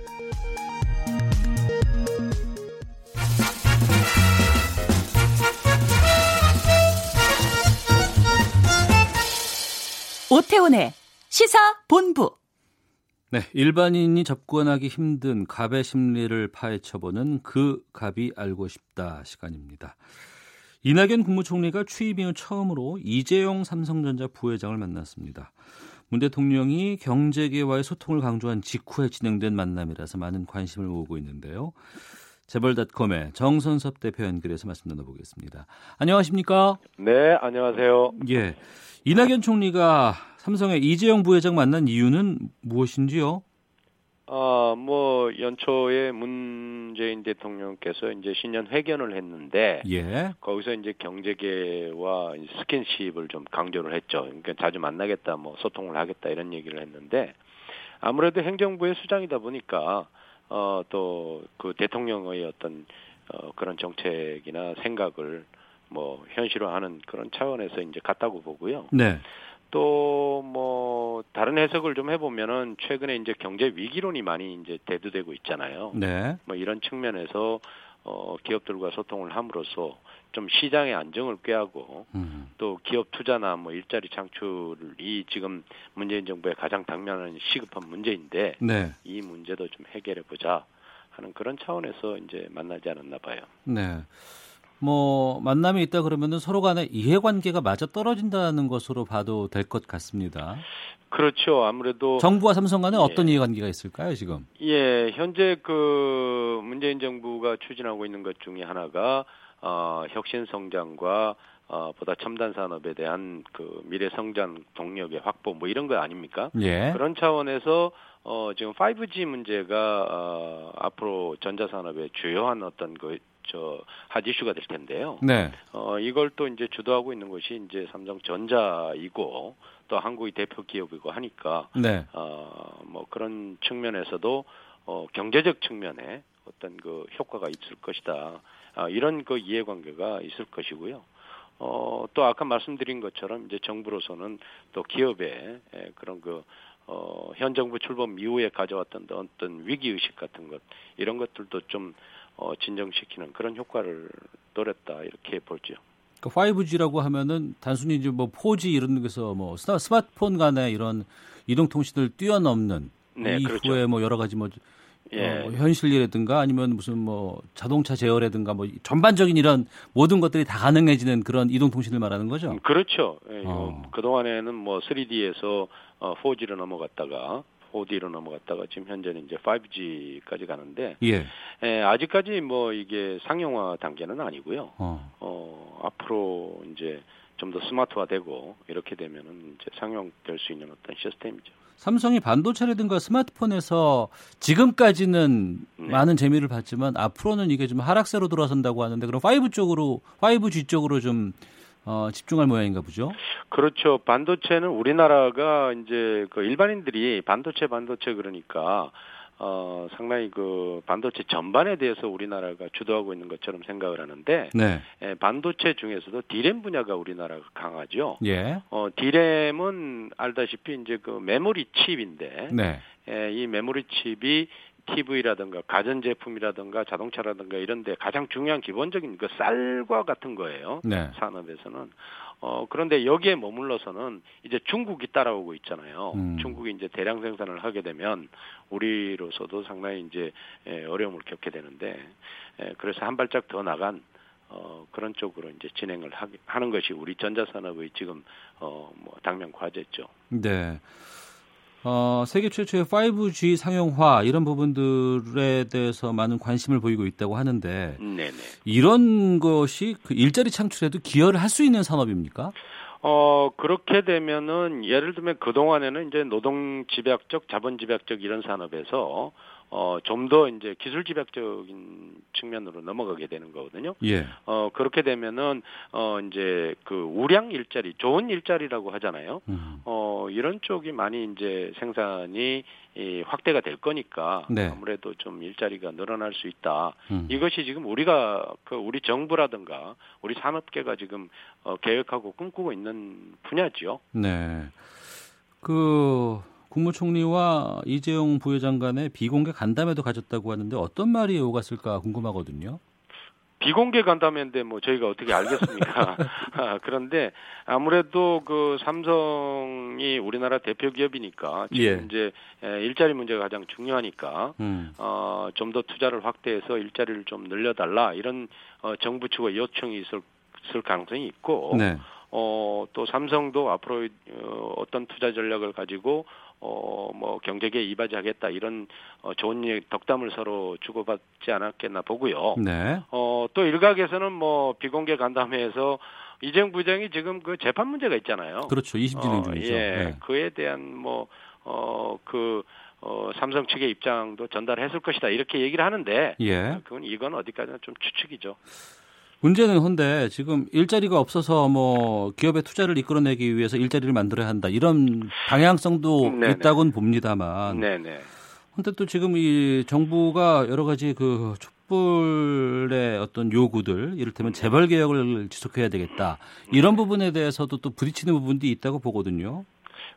오태훈의 시사 본부. 네, 일반인이 접근하기 힘든 갑의 심리를 파헤쳐보는 그 갑이 알고 싶다 시간입니다. 이낙연 국무총리가 취임 이후 처음으로 이재용 삼성전자 부회장을 만났습니다. 문 대통령이 경제계와의 소통을 강조한 직후에 진행된 만남이라서 많은 관심을 모으고 있는데요. 재벌닷컴의 정선섭 대표 연결해서 말씀 나눠보겠습니다. 안녕하십니까? 네, 안녕하세요. 예. 이낙연 총리가 삼성의 이재용 부회장 만난 이유는 무엇인지요? 아, 뭐 연초에 문재인 대통령께서 이제 신년 회견을 했는데 예. 거기서 이제 경제계와 스킨십을 좀 강조를 했죠. 그러니까 자주 만나겠다, 뭐 소통을 하겠다 이런 얘기를 했는데 아무래도 행정부의 수장이다 보니까 어 또 그 대통령의 어떤 어 그런 정책이나 생각을 뭐 현실화하는 그런 차원에서 이제 갔다고 보고요. 네. 또 뭐 다른 해석을 좀 해보면은 최근에 이제 경제 위기론이 많이 이제 대두되고 있잖아요. 네. 뭐 이런 측면에서 어 기업들과 소통을 함으로써 좀 시장의 안정을 꾀하고 음. 또 기업 투자나 뭐 일자리 창출이 지금 문재인 정부의 가장 당면한 시급한 문제인데 네. 이 문제도 좀 해결해 보자 하는 그런 차원에서 이제 만나지 않았나 봐요. 네. 뭐 만남이 있다 그러면은 서로 간의 이해관계가 맞아 떨어진다는 것으로 봐도 될 것 같습니다. 그렇죠. 아무래도 정부와 삼성 간에 예. 어떤 이해관계가 있을까요, 지금? 예, 현재 그 문재인 정부가 추진하고 있는 것 중에 하나가 어, 혁신 성장과 어, 보다 첨단 산업에 대한 그 미래 성장 동력의 확보 뭐 이런 거 아닙니까? 예. 그런 차원에서 어, 지금 5G 문제가 어, 앞으로 전자 산업의 주요한 어떤 그저핫 이슈가 될 텐데요. 네. 어 이걸 또 이제 주도하고 있는 것이 이제 삼성전자이고 또 한국의 대표 기업이고 하니까 네. 어 뭐 그런 측면에서도 어 경제적 측면에 어떤 그 효과가 있을 것이다. 아, 이런 그 이해관계가 있을 것이고요. 어, 또 아까 말씀드린 것처럼 이제 정부로서는 또 기업의 에, 그런 그 어, 현 정부 출범 이후에 가져왔던 어떤 위기 의식 같은 것 이런 것들도 좀 어, 진정시키는 그런 효과를 노렸다 이렇게 보죠. 그 5G라고 하면은 단순히 이제 뭐 4G 이런 데서 뭐 스마- 스마트폰 간의 이런 이동 통신을 뛰어넘는 네, 이후에 그렇죠. 뭐 여러 가지 뭐 예. 어, 현실이라든가 아니면 무슨 뭐 자동차 제어라든가 뭐 전반적인 이런 모든 것들이 다 가능해지는 그런 이동 통신을 말하는 거죠. 그렇죠. 예, 어. 그동안에는 뭐 3D에서 어, 4G로 넘어갔다가 4D로 넘어갔다가 지금 현재는 이제 5G까지 가는데 예. 예, 아직까지 뭐 이게 상용화 단계는 아니고요. 어. 어, 앞으로 이제 좀 더 스마트화되고 이렇게 되면은 이제 상용될 수 있는 어떤 시스템이죠. 삼성이 반도체라든가 스마트폰에서 지금까지는 네. 많은 재미를 봤지만 앞으로는 이게 좀 하락세로 돌아선다고 하는데 그럼 5 쪽으로 5G 쪽으로 좀 어, 집중할 모양인가 보죠. 그렇죠. 반도체는 우리나라가 이제 그 일반인들이 반도체 반도체 그러니까 어 상당히 그 반도체 전반에 대해서 우리나라가 주도하고 있는 것처럼 생각을 하는데 네. 예, 반도체 중에서도 디램 분야가 우리나라가 강하죠. 예. 어 디램은 알다시피 이제 그 메모리 칩인데 네. 예, 이 메모리 칩이 TV라든가 가전제품이라든가 자동차라든가 이런 데 가장 중요한 기본적인 그 쌀과 같은 거예요. 네. 산업에서는. 어, 그런데 여기에 머물러서는 이제 중국이 따라오고 있잖아요. 음. 중국이 이제 대량 생산을 하게 되면 우리로서도 상당히 이제 예, 어려움을 겪게 되는데 예, 그래서 한 발짝 더 나간 어, 그런 쪽으로 이제 진행을 하, 하는 것이 우리 전자산업의 지금 어, 뭐 당면 과제죠. 네. 어, 세계 최초의 5G 상용화 이런 부분들에 대해서 많은 관심을 보이고 있다고 하는데 네네. 이런 것이 그 일자리 창출에도 기여를 할 수 있는 산업입니까? 어, 그렇게 되면은 예를 들면 그동안에는 이제 노동 집약적, 자본 집약적 이런 산업에서 어, 좀 더 이제 기술 집약적인 측면으로 넘어가게 되는 거거든요. 예. 어, 그렇게 되면은 어, 이제 그 우량 일자리, 좋은 일자리라고 하잖아요. 음. 어, 이런 쪽이 많이 이제 생산이 이 확대가 될 거니까 네. 아무래도 좀 일자리가 늘어날 수 있다. 음. 이것이 지금 우리가 그 우리 정부라든가 우리 산업계가 지금 어, 계획하고 꿈꾸고 있는 분야지요. 네. 그 국무총리와 이재용 부회장 간의 비공개 간담회도 가졌다고 하는데 어떤 말이 오갔을까 궁금하거든요. 비공개 간담회인데 뭐 저희가 어떻게 알겠습니까? [laughs] 아, 그런데 아무래도 그 삼성이 우리나라 대표 기업이니까 지금 예. 이제 에, 일자리 문제가 가장 중요하니까 음. 어, 좀 더 투자를 확대해서 일자리를 좀 늘려달라 이런 어, 정부 측의 요청이 있을, 있을 가능성이 있고 네. 어, 또 삼성도 앞으로 어, 어떤 투자 전략을 가지고 어, 뭐 경제계에 이바지하겠다 이런 어, 좋은 덕담을 서로 주고받지 않았겠나 보고요. 네. 어, 또 일각에서는 뭐 비공개 간담회에서 이재용 부장이 지금 그 재판 문제가 있잖아요. 그렇죠. 20 진행 어, 중이죠. 예, 네. 그에 대한 뭐, 어, 그, 어, 삼성 측의 입장도 전달했을 것이다. 이렇게 얘기를 하는데, 예. 그건 이건 어디까지나 좀 추측이죠. 문제는 헌데 지금 일자리가 없어서 뭐 기업의 투자를 이끌어내기 위해서 일자리를 만들어야 한다 이런 방향성도 네네. 있다고는 봅니다만 네네. 근데 또 지금 이 정부가 여러 가지 그 촛불의 어떤 요구들 이를테면 재벌 개혁을 지속해야 되겠다 이런 부분에 대해서도 또 부딪히는 부분도 있다고 보거든요.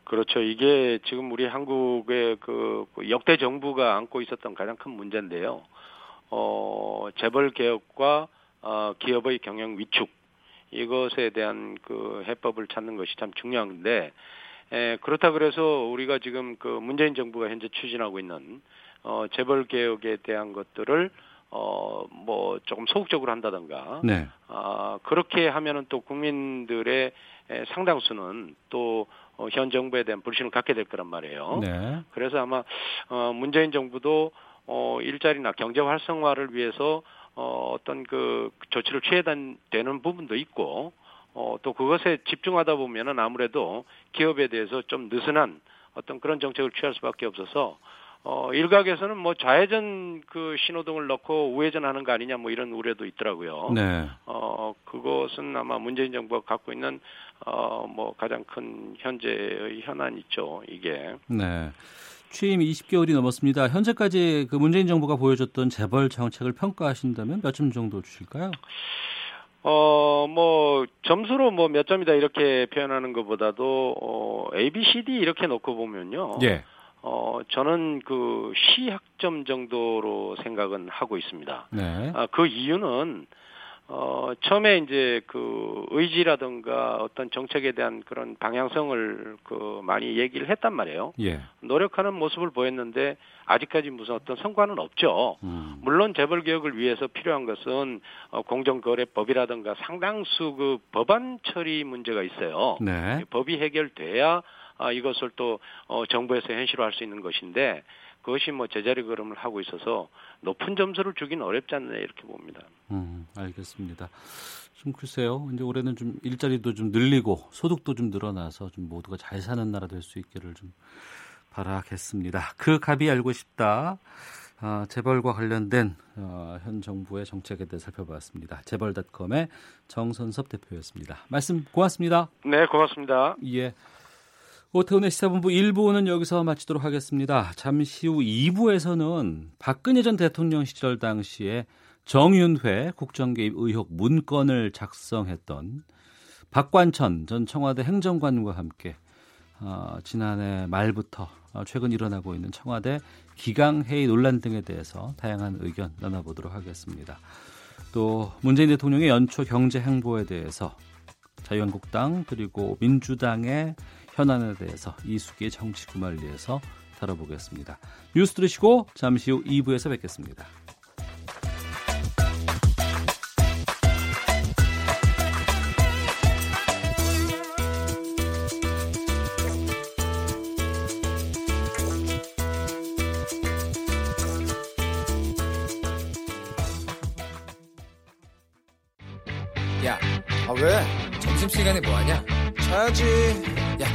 그렇죠. 이게 지금 우리 한국의 그 역대 정부가 안고 있었던 가장 큰 문제인데요. 어, 재벌 개혁과 어, 기업의 경영 위축 이것에 대한 그 해법을 찾는 것이 참 중요한데 에, 그렇다 그래서 우리가 지금 그 문재인 정부가 현재 추진하고 있는 어, 재벌 개혁에 대한 것들을 어, 뭐 조금 소극적으로 한다던가 네. 아, 그렇게 하면은 또 국민들의 에, 상당수는 또 어, 현 정부에 대한 불신을 갖게 될 거란 말이에요. 네. 그래서 아마 어, 문재인 정부도 어, 일자리나 경제 활성화를 위해서 어, 어떤 그 조치를 취해야 되는 부분도 있고 어, 또 그것에 집중하다 보면은 아무래도 기업에 대해서 좀 느슨한 어떤 그런 정책을 취할 수밖에 없어서 어, 일각에서는 뭐 좌회전 그 신호등을 넣고 우회전하는 거 아니냐 뭐 이런 우려도 있더라고요. 네. 어, 그것은 아마 문재인 정부가 갖고 있는 어, 뭐 가장 큰 현재의 현안이죠. 이게. 네. 취임 20개월이 넘었습니다. 현재까지 그 문재인 정부가 보여줬던 재벌 정책을 평가하신다면 몇 점 정도 주실까요? 어, 뭐, 점수로 뭐 몇 점이다 이렇게 표현하는 것보다도, 어, A, B, C, D 이렇게 놓고 보면요. 예. 어, 저는 그 C학점 정도로 생각은 하고 있습니다. 네. 아, 그 이유는, 어, 처음에 이제 그 의지라든가 어떤 정책에 대한 그런 방향성을 그 많이 얘기를 했단 말이에요. 예. 노력하는 모습을 보였는데 아직까지 무슨 어떤 성과는 없죠. 음. 물론 재벌 개혁을 위해서 필요한 것은 어, 공정거래법이라든가 상당수 그 법안 처리 문제가 있어요. 네. 법이 해결돼야 아, 이것을 또 어, 정부에서 현실화할 수 있는 것인데 그것이 뭐 제자리 걸음을 하고 있어서 높은 점수를 주기는 어렵지 않나 이렇게 봅니다. 음, 알겠습니다. 좀 글쎄요. 이제 올해는 좀 일자리도 좀 늘리고 소득도 좀 늘어나서 좀 모두가 잘 사는 나라 될 수 있기를 좀 바라겠습니다. 그 갑이 알고 싶다. 아, 재벌과 관련된 어, 현 정부의 정책에 대해 살펴봤습니다. 재벌닷컴의 정선섭 대표였습니다. 말씀 고맙습니다. 네, 고맙습니다. 예. 오태훈의 시사본부 1부는 여기서 마치도록 하겠습니다. 잠시 후 2부에서는 박근혜 전 대통령 시절 당시에 정윤회 국정개입 의혹 문건을 작성했던 박관천 전 청와대 행정관과 함께 어, 지난해 말부터 어, 최근 일어나고 있는 청와대 기강회의 논란 등에 대해서 다양한 의견 나눠보도록 하겠습니다. 또 문재인 대통령의 연초 경제 행보에 대해서 자유한국당 그리고 민주당의 현안에 대해서 이수기의 정치 구말리에서 다뤄보겠습니다. 뉴스 들으시고 잠시 후 2부에서 뵙겠습니다. 야, 아 왜? 점심시간에 뭐하냐? 자야지.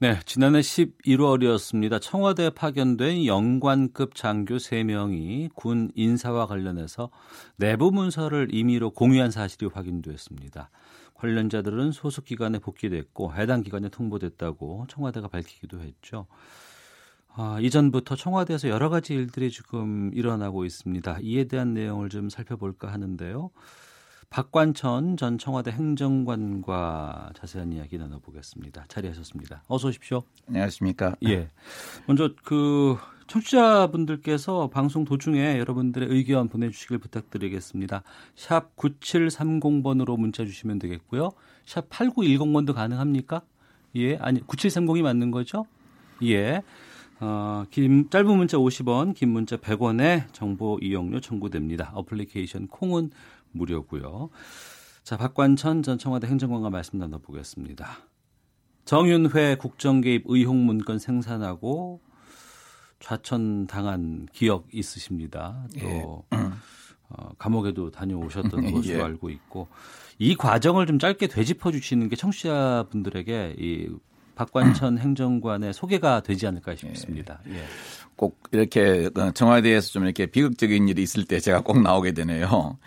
네, 지난해 11월이었습니다. 청와대에 파견된 영관급 장교 3명이 군 인사와 관련해서 내부 문서를 임의로 공유한 사실이 확인됐습니다. 관련자들은 소속 기관에 복귀됐고 해당 기관에 통보됐다고 청와대가 밝히기도 했죠. 아, 이전부터 청와대에서 여러 가지 일들이 지금 일어나고 있습니다. 이에 대한 내용을 좀 살펴볼까 하는데요. 박관천 전 청와대 행정관과 자세한 이야기 나눠보겠습니다. 자리하셨습니다. 어서 오십시오. 안녕하십니까. 예. 먼저 그 청취자분들께서 방송 도중에 여러분들의 의견 보내주시길 부탁드리겠습니다. 샵 9730번으로 문자 주시면 되겠고요. 샵 8910번도 가능합니까? 예. 아니, 9730이 맞는 거죠? 예. 어, 긴, 짧은 문자 50원, 긴 문자 100원에 정보 이용료 청구됩니다. 어플리케이션 콩은 무료고요. 자, 박관천 전 청와대 행정관과 말씀 나눠보겠습니다. 정윤회 국정개입 의혹 문건 생산하고 좌천 당한 기억 있으십니다. 또 예. 어, 감옥에도 다녀오셨던 [laughs] 것으로 예. 알고 있고 이 과정을 좀 짧게 되짚어 주시는 게 청취자분들에게 이 박관천 행정관의 소개가 되지 않을까 싶습니다. 예. 꼭 이렇게 어, 청와대에서 좀 이렇게 비극적인 일이 있을 때 제가 꼭 나오게 되네요.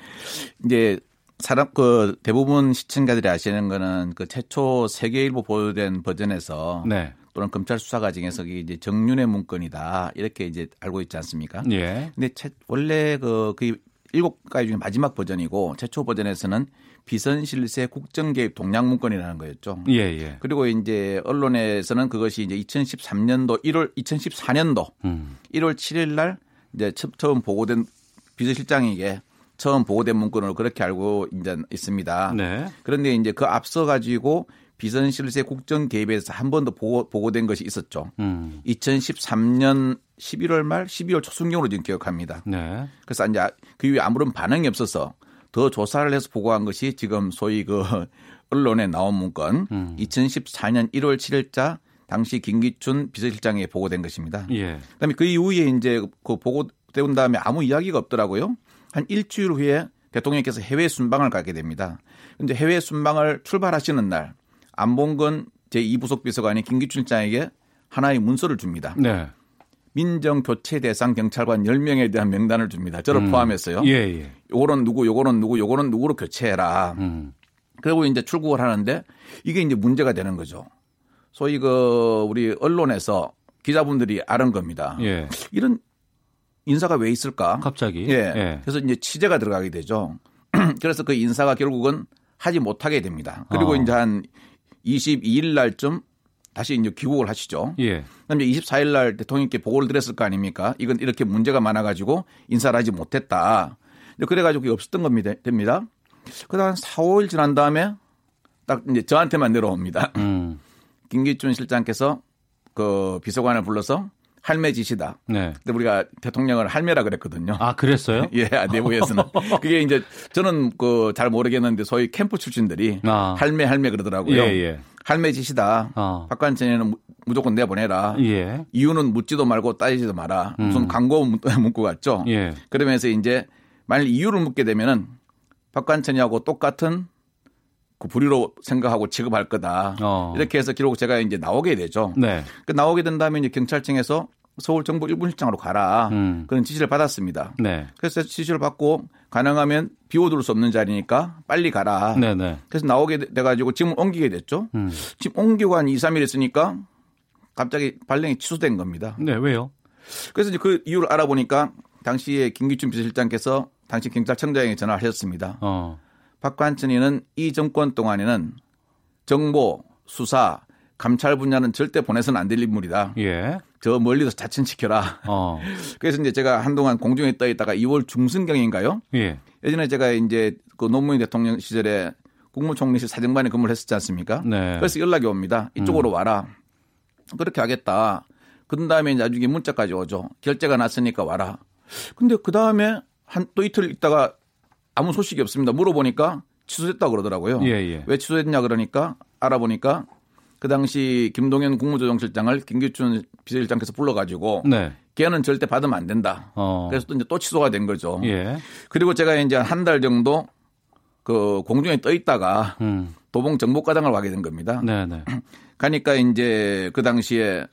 이제 사람 그 대부분 시청자들이 아시는 거는 그 최초 세계일보 보도된 버전에서 네. 또는 검찰 수사 과정에서 이제 정윤의 문건이다 이렇게 이제 알고 있지 않습니까? 예. 근데 채, 원래 그, 그 일곱 가지 중에 마지막 버전이고 최초 버전에서는 비선실세 국정개입 동향 문건이라는 거였죠. 예, 예. 그리고 이제 언론에서는 그것이 이제 2013년도 1월 2014년도 음. 1월 7일 날 이제 처- 처음 보고된 비서실장에게 처음 보고된 문건으로 그렇게 알고 이제 있습니다. 네. 그런데 이제 그 앞서 가지고 비선실세 국정 개입에서 한 번 더 보고, 보고된 것이 있었죠. 음. 2013년 11월 말 12월 초순경으로 지금 기억합니다. 네. 그래서 이제 그 이후에 아무런 반응이 없어서 더 조사를 해서 보고한 것이 지금 소위 그 [laughs] 언론에 나온 문건 음. 2014년 1월 7일자 당시 김기춘 비서실장에 보고된 것입니다. 예. 그다음에 그 이후에 이제 그 보고된 다음에 아무 이야기가 없더라고요. 한 일주일 후에 대통령께서 해외 순방을 가게 됩니다. 근데 해외 순방을 출발하시는 날 안봉근 제2부속 비서관이 김기춘 실장에게 하나의 문서를 줍니다. 네. 민정 교체 대상 경찰관 10명에 대한 명단을 줍니다. 저를 음. 포함해서요. 예, 예. 요거는 누구, 요거는 누구, 요거는 누구로 교체해라. 음. 그리고 이제 출국을 하는데 이게 이제 문제가 되는 거죠. 소위 그 우리 언론에서 기자분들이 아는 겁니다. 예. 이런 인사가 왜 있을까? 갑자기. 예. 예. 그래서 이제 취재가 들어가게 되죠. [clears throat] 그래서 그 인사가 결국은 하지 못하게 됩니다. 그리고 어. 이제 한 22일 날쯤 다시 이제 귀국을 하시죠. 예. 그다음에 24일 날 대통령께 보고를 드렸을 거 아닙니까? 이건 이렇게 문제가 많아가지고 인사를 하지 못했다. 그래가지고 그게 없었던 겁니다. 됩니다. 그다음 4, 5일 지난 다음에 딱 이제 저한테만 내려옵니다. 음. 김기춘 실장께서 그 비서관을 불러서 할매 지시다. 네. 근데 우리가 대통령을 할매라 그랬거든요. 아, 그랬어요? [laughs] 예, 내부에서는. [laughs] 그게 이제 저는 그 잘 모르겠는데 소위 캠프 출신들이 아. 할매 할매 그러더라고요. 예, 예. 할매 지시다. 어. 박관천에는 무- 무조건 내보내라. 예. 이유는 묻지도 말고 따지지도 마라. 음. 무슨 광고 문- 문구 같죠. 예. 그러면서 이제 만일 이유를 묻게 되면은 박관천이하고 똑같은 그 불의로 생각하고 취급할 거다. 어. 이렇게 해서 기록 제가 이제 나오게 되죠. 네. 그 나오게 된 다음에 이제 경찰청에서 서울 정부 일분실장으로 가라. 음. 그런 지시를 받았습니다. 네. 그래서 지시를 받고 가능하면 비워둘 수 없는 자리니까 빨리 가라. 네, 네. 그래서 나오게 돼가지고 지금 옮기게 됐죠. 음. 지금 옮기고 한 2, 3일 있으니까 갑자기 발령이 취소된 겁니다. 네, 왜요? 그래서 이제 그 이유를 알아보니까 당시에 김기춘 비서실장께서 당시 경찰청장에게 전화를 하셨습니다. 어. 박관천이는 이 정권 동안에는 정보, 수사, 감찰 분야는 절대 보내서는 안 될 인물이다. 예. 저 멀리서 자천시켜라. 어. [laughs] 그래서 이제 제가 한동안 공중에 떠 있다가 2월 중순경인가요? 예. 예전에 제가 이제 그 노무현 대통령 시절에 국무총리실 사정반에 근무를 했었지 않습니까? 네. 그래서 연락이 옵니다. 이쪽으로 와라. 그렇게 하겠다. 그런 다음에 나중에 문자까지 오죠. 결제가 났으니까 와라. 근데 그 다음에 한 또 이틀 있다가 아무 소식이 없습니다. 물어보니까 취소됐다고 그러더라고요. 예, 예. 왜 취소됐냐 그러니까 알아보니까 그 당시 김동연 국무조정실장을 김기춘 비서실장께서 불러가지고 네. 걔는 절대 받으면 안 된다. 어. 그래서 또 이제 또 취소가 된 거죠. 예. 그리고 제가 이제 한 달 정도 그 공중에 떠 있다가 음. 도봉 정보과장을 가게 된 겁니다. 네, 네. [clears throat] 가니까 이제 그 당시에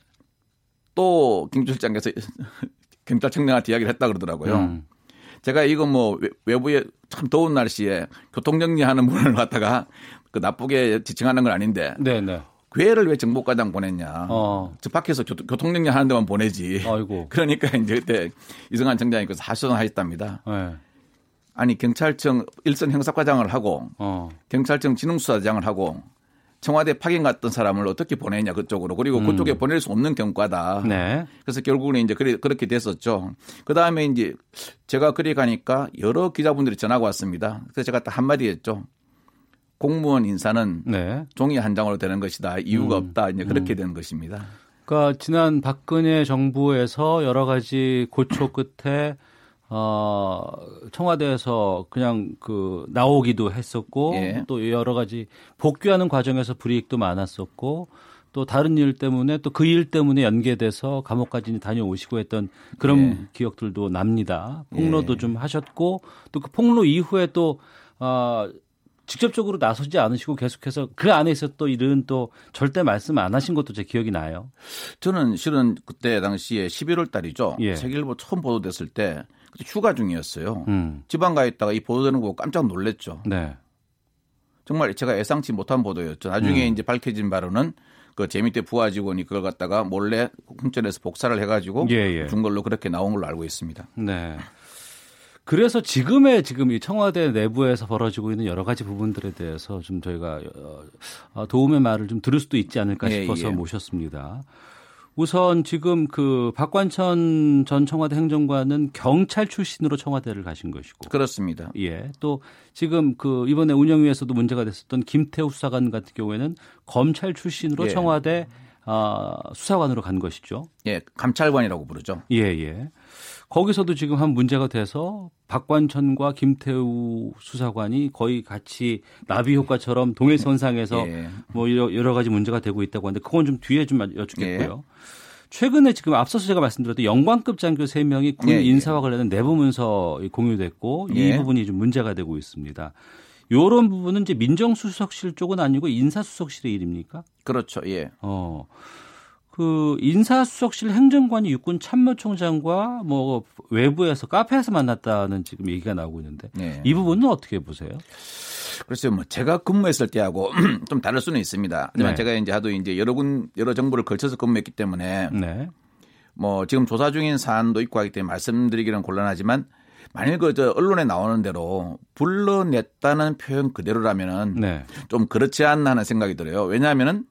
또 김실장께서 [laughs] 경찰청장한테 이야기를 했다 그러더라고요. 음. 제가 이거 뭐 외- 외부에 참 더운 날씨에 교통정리하는 [laughs] 분을 갖다가 그 나쁘게 지칭하는 건 아닌데 네, 네. 괴를 왜 정보과장 보냈냐. 어. 저 밖에서 교통, 교통정리 하는 데만 보내지. 아이고. [laughs] 그러니까 이제 그때 이승환 청장이 그래서 하소연 하셨답니다. 네. 아니 경찰청 일선 형사과장을 하고 어. 경찰청 진흥수사장을 하고 청와대 파견 갔던 사람을 어떻게 보내냐 그쪽으로 그리고 음. 그쪽에 보낼 수 없는 경과다. 네. 그래서 결국은 이제 그래, 그렇게 됐었죠. 그 다음에 이제 제가 그리 가니까 여러 기자분들이 전화가 왔습니다. 그래서 제가 딱 한마디 했죠. 공무원 인사는 네. 종이 한 장으로 되는 것이다. 이유가 음. 없다. 이제 그렇게 된 것입니다. 그러니까 지난 박근혜 정부에서 여러 가지 고초 끝에 어 청와대에서 그냥 그 나오기도 했었고 예. 또 여러 가지 복귀하는 과정에서 불이익도 많았었고 또 다른 일 때문에 또 그 일 때문에 연계돼서 감옥까지 다녀오시고 했던 그런 예. 기억들도 납니다. 폭로도 예. 좀 하셨고 또 그 폭로 이후에 또 어, 직접적으로 나서지 않으시고 계속해서 그 안에 있었던 일은 또 절대 말씀 안 하신 것도 제 기억이 나요. 저는 실은 그때 당시에 11월 달이죠. 예. 세계일보 처음 보도됐을 때 그때 휴가 중이었어요. 음. 지방 가 있다가 이 보도되는 거 보고 깜짝 놀랐죠. 네. 정말 제가 예상치 못한 보도였죠. 나중에 음. 이제 밝혀진 바로는 그 재밌대 부하 직원이 그걸 갖다가 몰래 홍천에서 복사를 해가지고 예, 예. 준 걸로 그렇게 나온 걸로 알고 있습니다. 네. 그래서 지금의 지금 이 청와대 내부에서 벌어지고 있는 여러 가지 부분들에 대해서 좀 저희가 어, 어, 도움의 말을 좀 들을 수도 있지 않을까 예, 싶어서 예. 모셨습니다. 우선 지금 그 박관천 전 청와대 행정관은 경찰 출신으로 청와대를 가신 것이고 그렇습니다. 예. 또 지금 그 이번에 운영위에서도 문제가 됐었던 김태우 수사관 같은 경우에는 검찰 출신으로 예. 청와대 아, 수사관으로 간 것이죠. 예, 감찰관이라고 부르죠. 예, 예. 거기서도 지금 한 문제가 돼서 박관천과 김태우 수사관이 거의 같이 나비 효과처럼 동일 선상에서 예. 뭐 여러, 가지 문제가 되고 있다고 하는데 그건 좀 뒤에 좀 여쭙겠고요. 최근에 지금 앞서서 제가 말씀드렸던 영관급 장교 3명이 군 예, 예. 인사와 관련된 내부 문서 공유됐고 이 예. 부분이 좀 문제가 되고 있습니다. 요런 부분은 이제 민정수석실 쪽은 아니고 인사수석실의 일입니까? 그렇죠. 예. 어. 그 인사수석실 행정관이 육군 참모총장과 뭐 외부에서 카페에서 만났다는 지금 얘기가 나오고 있는데 네. 이 부분은 어떻게 보세요? 글쎄요, 뭐 제가 근무했을 때하고 [clears throat] 좀 다를 수는 있습니다. 하지만 네. 제가 이제 하도 이제 여러 군 여러 정부를 걸쳐서 근무했기 때문에 네. 뭐 지금 조사 중인 사안도 있고 하기 때문에 말씀드리기는 곤란하지만 만일 그저 언론에 나오는 대로 불러냈다는 표현 그대로라면은 네. 좀 그렇지 않나 하는 생각이 들어요. 왜냐하면은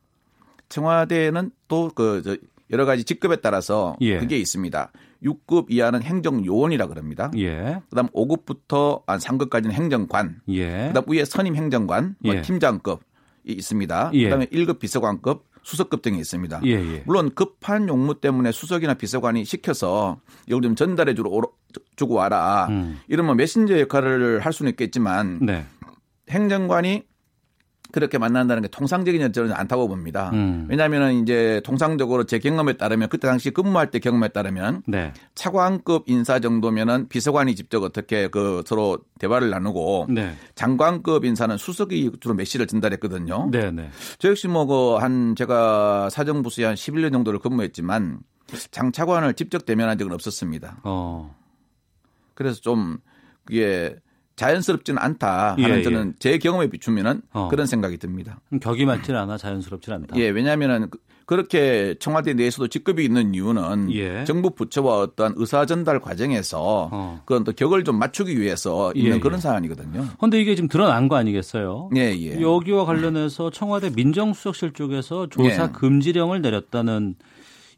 청와대는 또그 여러 가지 직급에 따라서 예. 그게 있습니다. 6급 이하는 행정요원이라 그럽니다. 예. 그다음 5급부터 한 3급까지는 행정관. 예. 그다음 위에 선임 행정관, 뭐 예. 팀장급이 있습니다. 예. 그다음에 1급 비서관급, 수석급 등이 있습니다. 예, 예. 물론 급한 용무 때문에 수석이나 비서관이 시켜서 이걸 좀 전달해 주러 주고 와라. 음. 이런 뭐 메신저 역할을 할 수는 있겠지만 네. 행정관이 그렇게 만난다는 게 통상적인 저는 않다고 봅니다. 음. 왜냐하면 이제 통상적으로 제 경험에 따르면 그때 당시 근무할 때 경험에 따르면 네. 차관급 인사 정도면은 비서관이 직접 어떻게 그 서로 대화를 나누고 네. 장관급 인사는 수석이 주로 메시를 전달했거든요. 네, 네. 저 역시 뭐 그 한 제가 사정부서에 한 11년 정도를 근무했지만 장 차관을 직접 대면한 적은 없었습니다. 어. 그래서 좀 그게 자연스럽지는 않다 하는 예, 저는 제 경험에 비추면은 어. 그런 생각이 듭니다. 격이 맞질 않아 자연스럽질 않다. 예, 왜냐하면은 그- 그렇게 청와대 내에서도 직급이 있는 이유는 예. 정부 부처와 어떠한 의사 전달 과정에서 어. 그런 또 격을 좀 맞추기 위해서 있는 예, 예. 그런 사안이거든요. 근데 이게 지금 드러난 거 아니겠어요? 예, 예. 여기와 관련해서 청와대 민정수석실 쪽에서 조사 예. 금지령을 내렸다는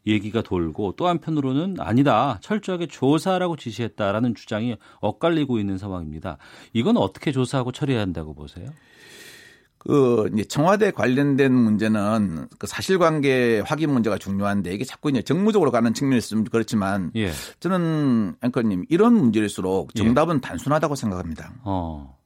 얘기가 돌고 또 한편으로는 아니다 철저하게 조사라고 지시했다라는 주장이 엇갈리고 있는 상황입니다. 이건 어떻게 조사하고 처리해야 한다고 보세요? 그 이제 청와대 관련된 문제는 그 사실관계 확인 문제가 중요한데 이게 자꾸 이제 정무적으로 가는 측면이 있으면 그렇지만 예. 저는 앵커님 이런 문제일수록 정답은 단순하다고 생각합니다. 어.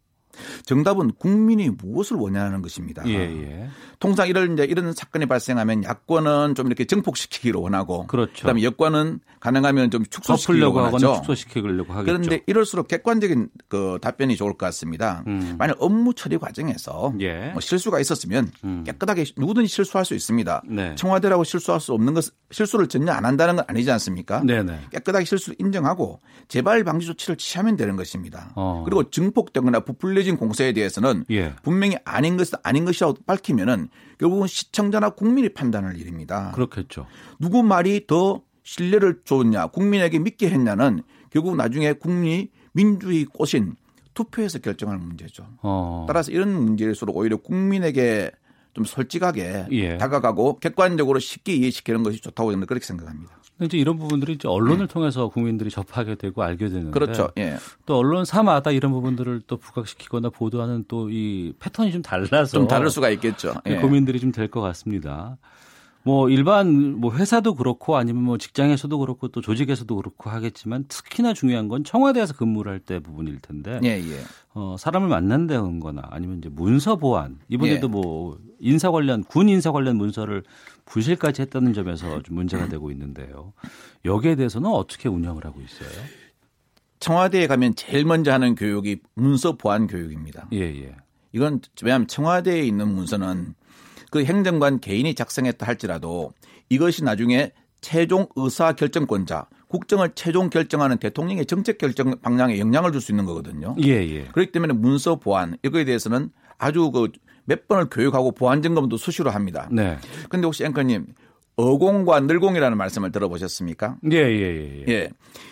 정답은 국민이 무엇을 원하는 것입니다. 예, 예. 통상 이런 이제 이런 사건이 발생하면 야권은 좀 이렇게 증폭시키기로 원하고 그렇죠. 그다음에 여권은 가능하면 좀 축소시키려고 하죠. 축소시키려고 하겠죠. 그런데 이럴수록 객관적인 그 답변이 좋을 것 같습니다. 음. 만약 업무 처리 과정에서 예. 뭐 실수가 있었으면 음. 깨끗하게 누구든지 실수할 수 있습니다. 네. 청와대라고 실수할 수 없는 것 실수를 전혀 안 한다는 건 아니지 않습니까? 네네. 깨끗하게 실수를 인정하고 재발 방지 조치를 취하면 되는 것입니다. 어. 그리고 증폭되거나 부풀려 진 공세에 대해서는 예. 분명히 아닌 것 아닌 것이라고 밝히면은 결국은 시청자나 국민이 판단할 일입니다. 그렇겠죠. 누구 말이 더 신뢰를 줬냐, 국민에게 믿게 했냐는 결국 나중에 국민이 민주의 꽃인 투표에서 결정할 문제죠. 어. 따라서 이런 문제일수록 오히려 국민에게 좀 솔직하게 예. 다가가고 객관적으로 쉽게 이해시키는 것이 좋다고 저는 그렇게 생각합니다. 근데 이제 이런 부분들이 이제 언론을 통해서 국민들이 접하게 되고 알게 되는데 음. 그렇죠. 예. 또 언론사마다 이런 부분들을 또 부각시키거나 보도하는 또 이 패턴이 좀 달라서 좀 다를 수가 있겠죠. 예. 고민들이 좀 될 것 같습니다. 뭐 일반 뭐 회사도 그렇고 아니면 뭐 직장에서도 그렇고 또 조직에서도 그렇고 하겠지만 특히나 중요한 건 청와대에서 근무를 할 때 부분일 텐데 예, 예. 어, 사람을 만난다는 거나 아니면 이제 문서 보안 이번에도 예. 뭐 인사 관련 군 인사 관련 문서를 부실까지 했다는 점에서 좀 문제가 되고 있는데요. 여기에 대해서는 어떻게 운영을 하고 있어요? 청와대에 가면 제일 먼저 하는 교육이 문서 보안 교육입니다. 예, 예. 이건 왜냐하면 청와대에 있는 문서는 그 행정관 개인이 작성했다 할지라도 이것이 나중에 최종 의사 결정권자, 국정을 최종 결정하는 대통령의 정책 결정 방향에 영향을 줄 수 있는 거거든요. 예, 예. 그렇기 때문에 문서 보안 이거에 대해서는 아주 그 몇 번을 교육하고 보안 점검도 수시로 합니다. 네. 근데 혹시 앵커님 어공과 늘공이라는 말씀을 들어보셨습니까? 예, 예, 예. 예. 예.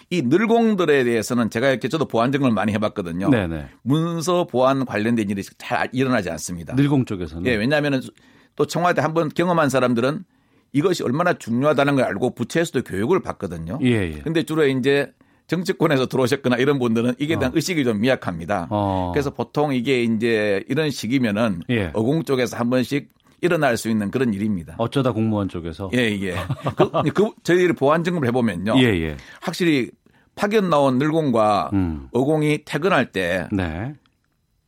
이 늘공들에 대해서는 제가 이렇게 저도 보안 점검을 많이 해봤거든요. 네, 네. 문서 보안 관련된 일이 잘 일어나지 않습니다. 늘공 쪽에서는 예, 왜냐하면 또 청와대 한번 경험한 사람들은 이것이 얼마나 중요하다는 걸 알고 부처에서도 교육을 받거든요. 예, 예. 근데 주로 이제 정치권에서 들어오셨거나 이런 분들은 이게 대한 어. 의식이 좀 미약합니다. 어. 그래서 보통 이게 이제 이런 시기면은 예. 어공 쪽에서 한 번씩 일어날 수 있는 그런 일입니다. 어쩌다 공무원 쪽에서. 예, 예. 그, 그 저희들이 보안 점검을 해 보면요. 예, 예. 확실히 파견 나온 늘공과 음. 어공이 퇴근할 때 네.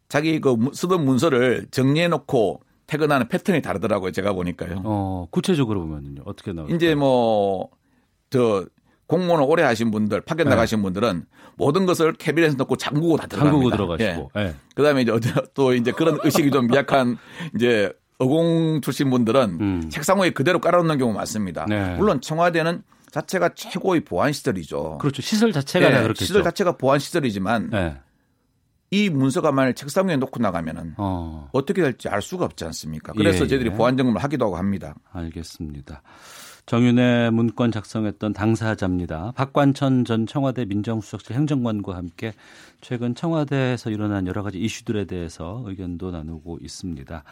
자기 그 문- 쓰던 문서를 정리해 놓고 퇴근하는 패턴이 다르더라고요. 제가 보니까요. 어, 구체적으로 보면은요. 어떻게 나오죠? 이제 뭐, 저, 공무원을 오래 하신 분들, 파견 네. 나가신 분들은 모든 것을 캐비넷에 넣고 잠그고 다 들어갑니다. 한국어 들어가시고. 예. 그 다음에 이제 어디- 또 이제 그런 의식이 좀 미약한 이제 어공 출신 분들은 음. 책상 위에 그대로 깔아놓는 경우 많습니다. 네. 물론 청와대는 자체가 최고의 보안 시설이죠. 그렇죠. 시설 자체가 예, 다 그렇겠죠. 시설 자체가 보안 시설이지만 네. 이 문서가 만약 책상 위에 놓고 나가면은 어, 어떻게 될지 알 수가 없지 않습니까? 그래서 예, 저희들이 예. 보안 점검을 하기도 하고 합니다. 알겠습니다. 정윤의 문건 작성했던 당사자입니다. 박관천 전 청와대 민정수석실 행정관과 함께 최근 청와대에서 일어난 여러 가지 이슈들에 대해서 의견도 나누고 있습니다.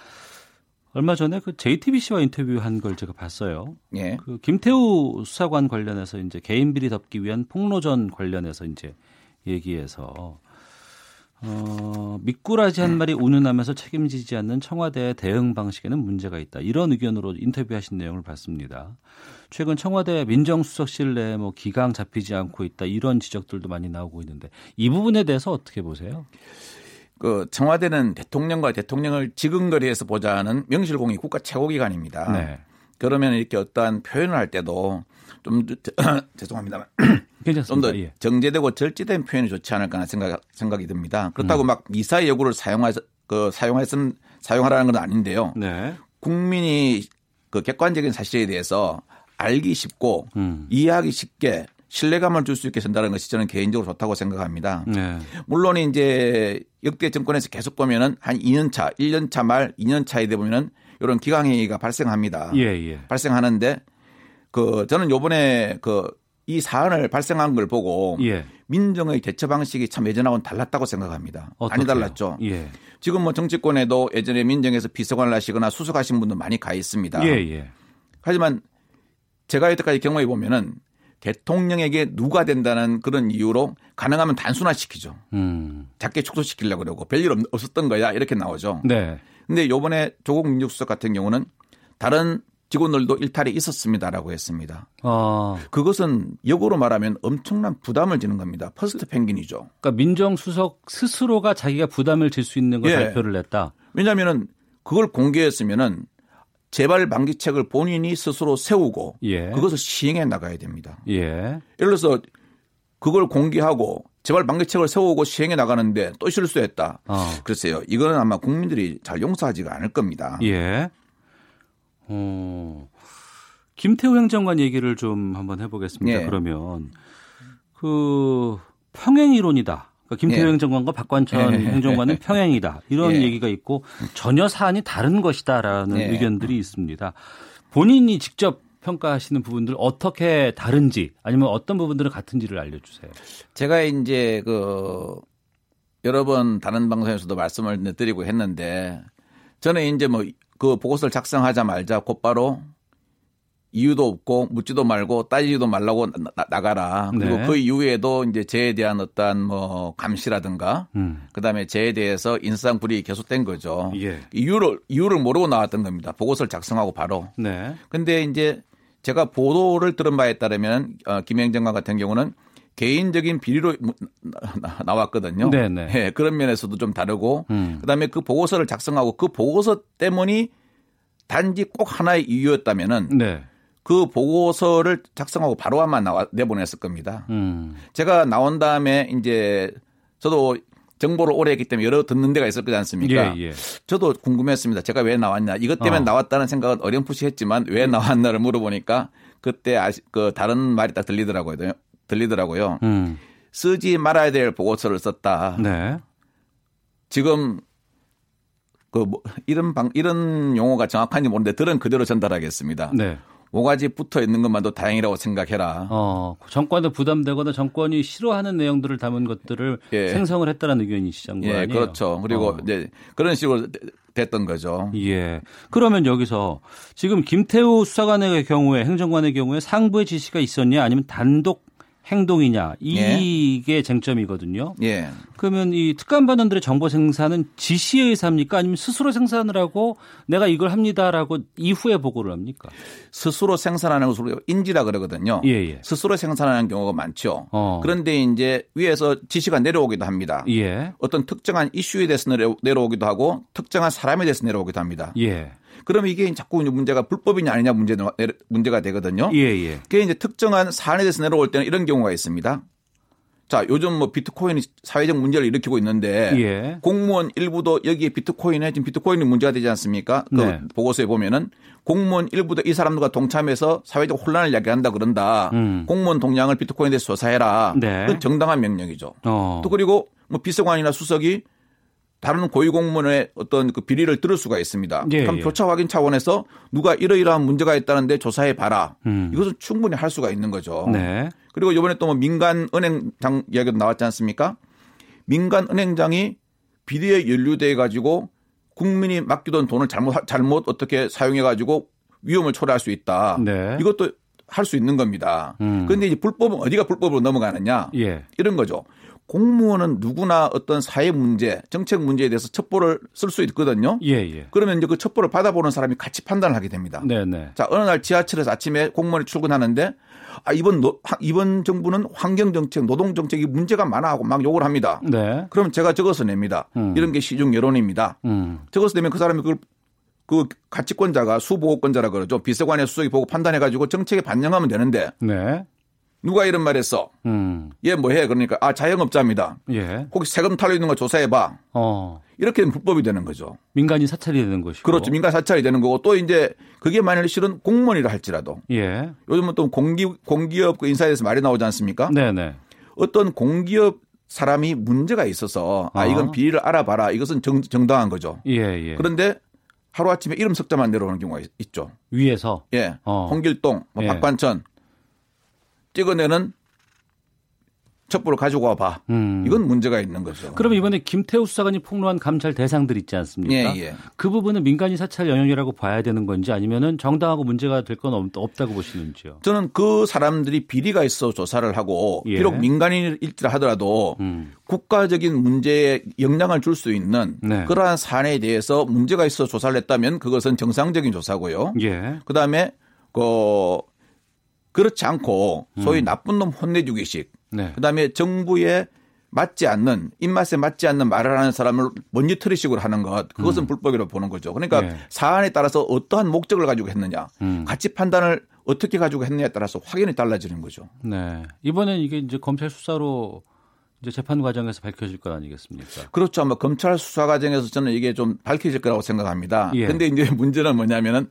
얼마 전에 그 JTBC와 인터뷰한 걸 제가 봤어요. 예. 그 김태우 수사관 관련해서 이제 개인 비리 덮기 위한 폭로전 관련해서 이제 얘기해서 어, 미꾸라지 한 마리 운운하면서 책임지지 않는 청와대의 대응 방식에는 문제가 있다. 이런 의견으로 인터뷰하신 내용을 봤습니다. 최근 청와대 민정수석실 내에 뭐 기강 잡히지 않고 있다. 이런 지적들도 많이 나오고 있는데 이 부분에 대해서 어떻게 보세요? 그 청와대는 대통령과 대통령을 지근거리에서 보자는 명실공히 국가 최고기관입니다. 네. 그러면 이렇게 어떠한 표현을 할 때도 좀 [clears throat] 죄송합니다만 [clears throat] 괜찮습니다. 좀더 예. 정제되고 절제된 표현이 좋지 않을까 하는 생각, 생각이 듭니다. 음. 그렇다고 막 미사의 요구를 사용하, 그 사용했음, 사용하라는 건 아닌데요. 네. 국민이 그 객관적인 사실에 대해서 알기 쉽고 음. 이해하기 쉽게 신뢰감을 줄 수 있게 전달하는 것이 저는 개인적으로 좋다고 생각합니다. 네. 물론 이제 역대 정권에서 계속 보면은 한 2년 차, 1년 차 말 2년 차에 돼 보면은 이런 기강회의가 발생합니다. 예, 예. 발생하는데 그 저는 요번에 그 이 사안을 발생한 걸 보고 예. 민정의 대처 방식이 참 예전하고는 달랐다고 생각합니다. 많이 어떻게요? 달랐죠. 예. 지금 뭐 정치권에도 예전에 민정에서 비서관을 하시거나 수석하신 분도 많이 가 있습니다. 예, 예. 하지만 제가 여태까지 경험해 보면은 대통령에게 누가 된다는 그런 이유로 가능하면 단순화시키죠. 음. 작게 축소시키려고 그러고 별일 없- 없었던 거야 이렇게 나오죠. 네. 근데 요번에 조국 민정수석 같은 경우는 다른 직원들도 일탈이 있었습니다라고 했습니다. 어. 그것은 역으로 말하면 엄청난 부담을 지는 겁니다. first penguin이죠. 그러니까 민정수석 스스로가 자기가 부담을 질 수 있는 걸 예. 발표를 했다. 왜냐하면은 그걸 공개했으면은 재발 방지책을 본인이 스스로 세우고 예. 그것을 시행해 나가야 됩니다. 예. 예를 들어서 그걸 공개하고 재발 방지책을 세우고 시행해 나가는데 또 실수했다. 어. 글쎄요. 이거는 아마 국민들이 잘 용서하지가 않을 겁니다. 예. 어. 김태우 행정관 얘기를 좀 한번 해보겠습니다. 예. 그러면 그 평행 이론이다. 그러니까 김태우 예. 행정관과 박관천 예. 행정관은 [laughs] 평행이다. 이런 예. 얘기가 있고 전혀 사안이 다른 것이다라는 예. 의견들이 있습니다. 본인이 직접 평가하시는 부분들 어떻게 다른지 아니면 어떤 부분들은 같은지를 알려주세요. 제가 이제 그 여러 번 다른 방송에서도 말씀을 드리고 했는데 저는 이제 뭐 그 보고서를 작성하자 말자 곧바로 이유도 없고 묻지도 말고 따지지도 말라고 나, 나가라. 그리고 네. 그 이후에도 이제 저에 대한 어떠한 뭐 감시라든가 음. 그다음에 저에 대해서 인상 불이익이 계속된 거죠. 예. 이유를 이유를 모르고 나왔던 겁니다. 보고서를 작성하고 바로. 네. 근데 이제 제가 보도를 들은 바에 따르면 어, 김행정관 같은 경우는 개인적인 비리로 나- 나왔거든요. 네네. 예, 그런 면에서도 좀 다르고 음. 그다음에 그 보고서를 작성하고 그 보고서 때문이 단지 꼭 하나의 이유였다면은 네. 그 보고서를 작성하고 바로 아마 나와 내보냈을 겁니다. 음. 제가 나온 다음에 이제 저도 정보를 오래 했기 때문에 여러 듣는 데가 있을 거지 않습니까? 예, 예. 저도 궁금했습니다. 제가 왜 나왔냐. 이것 때문에 어. 나왔다는 생각은 어렴풋이 했지만 왜 나왔나를 물어보니까 그때 아시, 그 다른 말이 딱 들리더라고요. 들리더라고요. 음. 쓰지 말아야 될 보고서를 썼다. 네. 지금 그 뭐 이런 방 이런 용어가 정확한지 모르는데 들은 그대로 전달하겠습니다. 네. 모가지 붙어 있는 것만도 다행이라고 생각해라. 어, 정권에 부담되거나 정권이 싫어하는 내용들을 담은 것들을 예. 생성을 했다는 의견이시죠. 예, 그렇죠. 그리고 어. 이제 그런 식으로 됐던 거죠. 예. 그러면 여기서 지금 김태우 수사관의 경우에 행정관의 경우에 상부의 지시가 있었냐 아니면 단독 행동이냐 이게 쟁점이거든요. 예. 그러면 이 특감반원들의 정보 생산은 지시에 의사입니까? 아니면 스스로 생산을 하고 내가 이걸 합니다라고 이후에 보고를 합니까? 스스로 생산하는 것을 우리가 인지라 그러거든요. 예, 예. 스스로 생산하는 경우가 많죠. 어. 그런데 이제 위에서 지시가 내려오기도 합니다. 예. 어떤 특정한 이슈에 대해서 내려- 내려오기도 하고 특정한 사람에 대해서 내려오기도 합니다. 예. 그러면 이게 자꾸 문제가 불법이냐 아니냐 문제, 문제가 되거든요. 예, 예. 그게 이제 특정한 사안에 대해서 내려올 때는 이런 경우가 있습니다. 자, 요즘 뭐 비트코인이 사회적 문제를 일으키고 있는데 예. 공무원 일부도 여기에 비트코인에 지금 비트코인이 문제가 되지 않습니까? 그 네. 보고서에 보면은 공무원 일부도 이 사람들과 동참해서 사회적 혼란을 야기한다 그런다. 음. 공무원 동향을 비트코인에 대해서 조사해라. 네. 그건 정당한 명령이죠. 어. 또 그리고 뭐 비서관이나 수석이 다른 고위공무원의 어떤 그 비리를 들을 수가 있습니다. 예, 그럼 예. 교차 확인 차원에서 누가 이러이러한 문제가 있다는데 조사해 봐라. 음. 이것은 충분히 할 수가 있는 거죠. 네. 그리고 이번에 또 뭐 민간 은행장 이야기도 나왔지 않습니까? 민간 은행장이 비리에 연루돼 가지고 국민이 맡기던 돈을 잘못 잘못 어떻게 사용해 가지고 위험을 초래할 수 있다. 네. 이것도 할 수 있는 겁니다. 음. 그런데 이제 불법은 어디가 불법으로 넘어가느냐? 예. 이런 거죠. 공무원은 누구나 어떤 사회 문제, 정책 문제에 대해서 첩보를 쓸 수 있거든요. 예, 예. 그러면 이제 그 첩보를 받아보는 사람이 같이 판단을 하게 됩니다. 네, 네. 자, 어느 날 지하철에서 아침에 공무원이 출근하는데 아, 이번 노- 하- 이번 정부는 환경 정책, 노동 정책이 문제가 많아 하고 막 욕을 합니다. 네. 그럼 제가 적어서 냅니다. 음. 이런 게 시중 여론입니다. 음. 적어서 내면 그 사람이 그걸 그 가치권자가 수보고권자라 그러죠. 비서관의 수석이 보고 판단해 가지고 정책에 반영하면 되는데 네. 누가 이런 말 했어? 음. 얘 뭐 해? 그러니까 아, 자영업자입니다. 예. 혹시 세금 탈루 있는 거 조사해 봐. 어. 이렇게 되면 불법이 되는 거죠. 민간인 사찰이 되는 것이고. 그렇죠. 민간 사찰이 되는 거고 또 이제 그게 만일 실은 공무원이라 할지라도 예. 요즘은 또 공기 공기업 그 인사에 대해서 말이 나오지 않습니까? 네, 네. 어떤 공기업 사람이 문제가 있어서 아 아. 이건 비리를 알아봐라. 이것은 정, 정당한 거죠. 예, 예. 그런데 하루 아침에 이름 석자만 내려오는 경우가 있- 있죠. 위에서 예. 어. 홍길동, 뭐 예. 박관천 찍어내는 첩보를 가지고 와봐. 음. 이건 문제가 있는 거죠. 그럼 이번에 김태우 수사관이 폭로한 감찰 대상들 있지 않습니까? 예, 예. 그 부분은 민간인 사찰 영역이라고 봐야 되는 건지 아니면은 정당하고 문제가 될 건 없다고 보시는지요? 저는 그 사람들이 비리가 있어 조사를 하고 예. 비록 민간인일지라 하더라도 음. 국가적인 문제에 영향을 줄 수 있는 네. 그러한 사안에 대해서 문제가 있어 조사를 했다면 그것은 정상적인 조사고요. 예. 그다음에 그 그렇지 않고 소위 음. 나쁜 놈 혼내주기식 네. 그다음에 정부에 맞지 않는 입맛에 맞지 않는 말을 하는 사람을 먼지털이식으로 하는 것 그것은 불법이라고 보는 거죠. 그러니까 음. 예. 사안에 따라서 어떠한 목적을 가지고 했느냐 음. 가치 판단을 어떻게 가지고 했느냐에 따라서 확연히 달라지는 거죠. 네. 이번엔 이게 이제 검찰 수사로 이제 재판 과정에서 밝혀질 것 아니겠습니까? 그렇죠. 아마 검찰 수사 과정에서 저는 이게 좀 밝혀질 거라고 생각합니다. 예. 근데 이제 [laughs] 문제는 뭐냐면은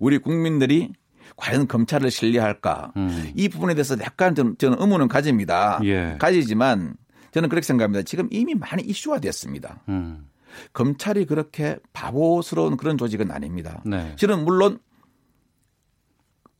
우리 국민들이 과연 검찰을 신뢰할까? 음. 이 부분에 대해서 약간 좀 저는 의문은 가집니다. 예. 가지지만 저는 그렇게 생각합니다. 지금 이미 많이 이슈화 됐습니다. 음. 검찰이 그렇게 바보스러운 그런 조직은 아닙니다. 네. 실은 물론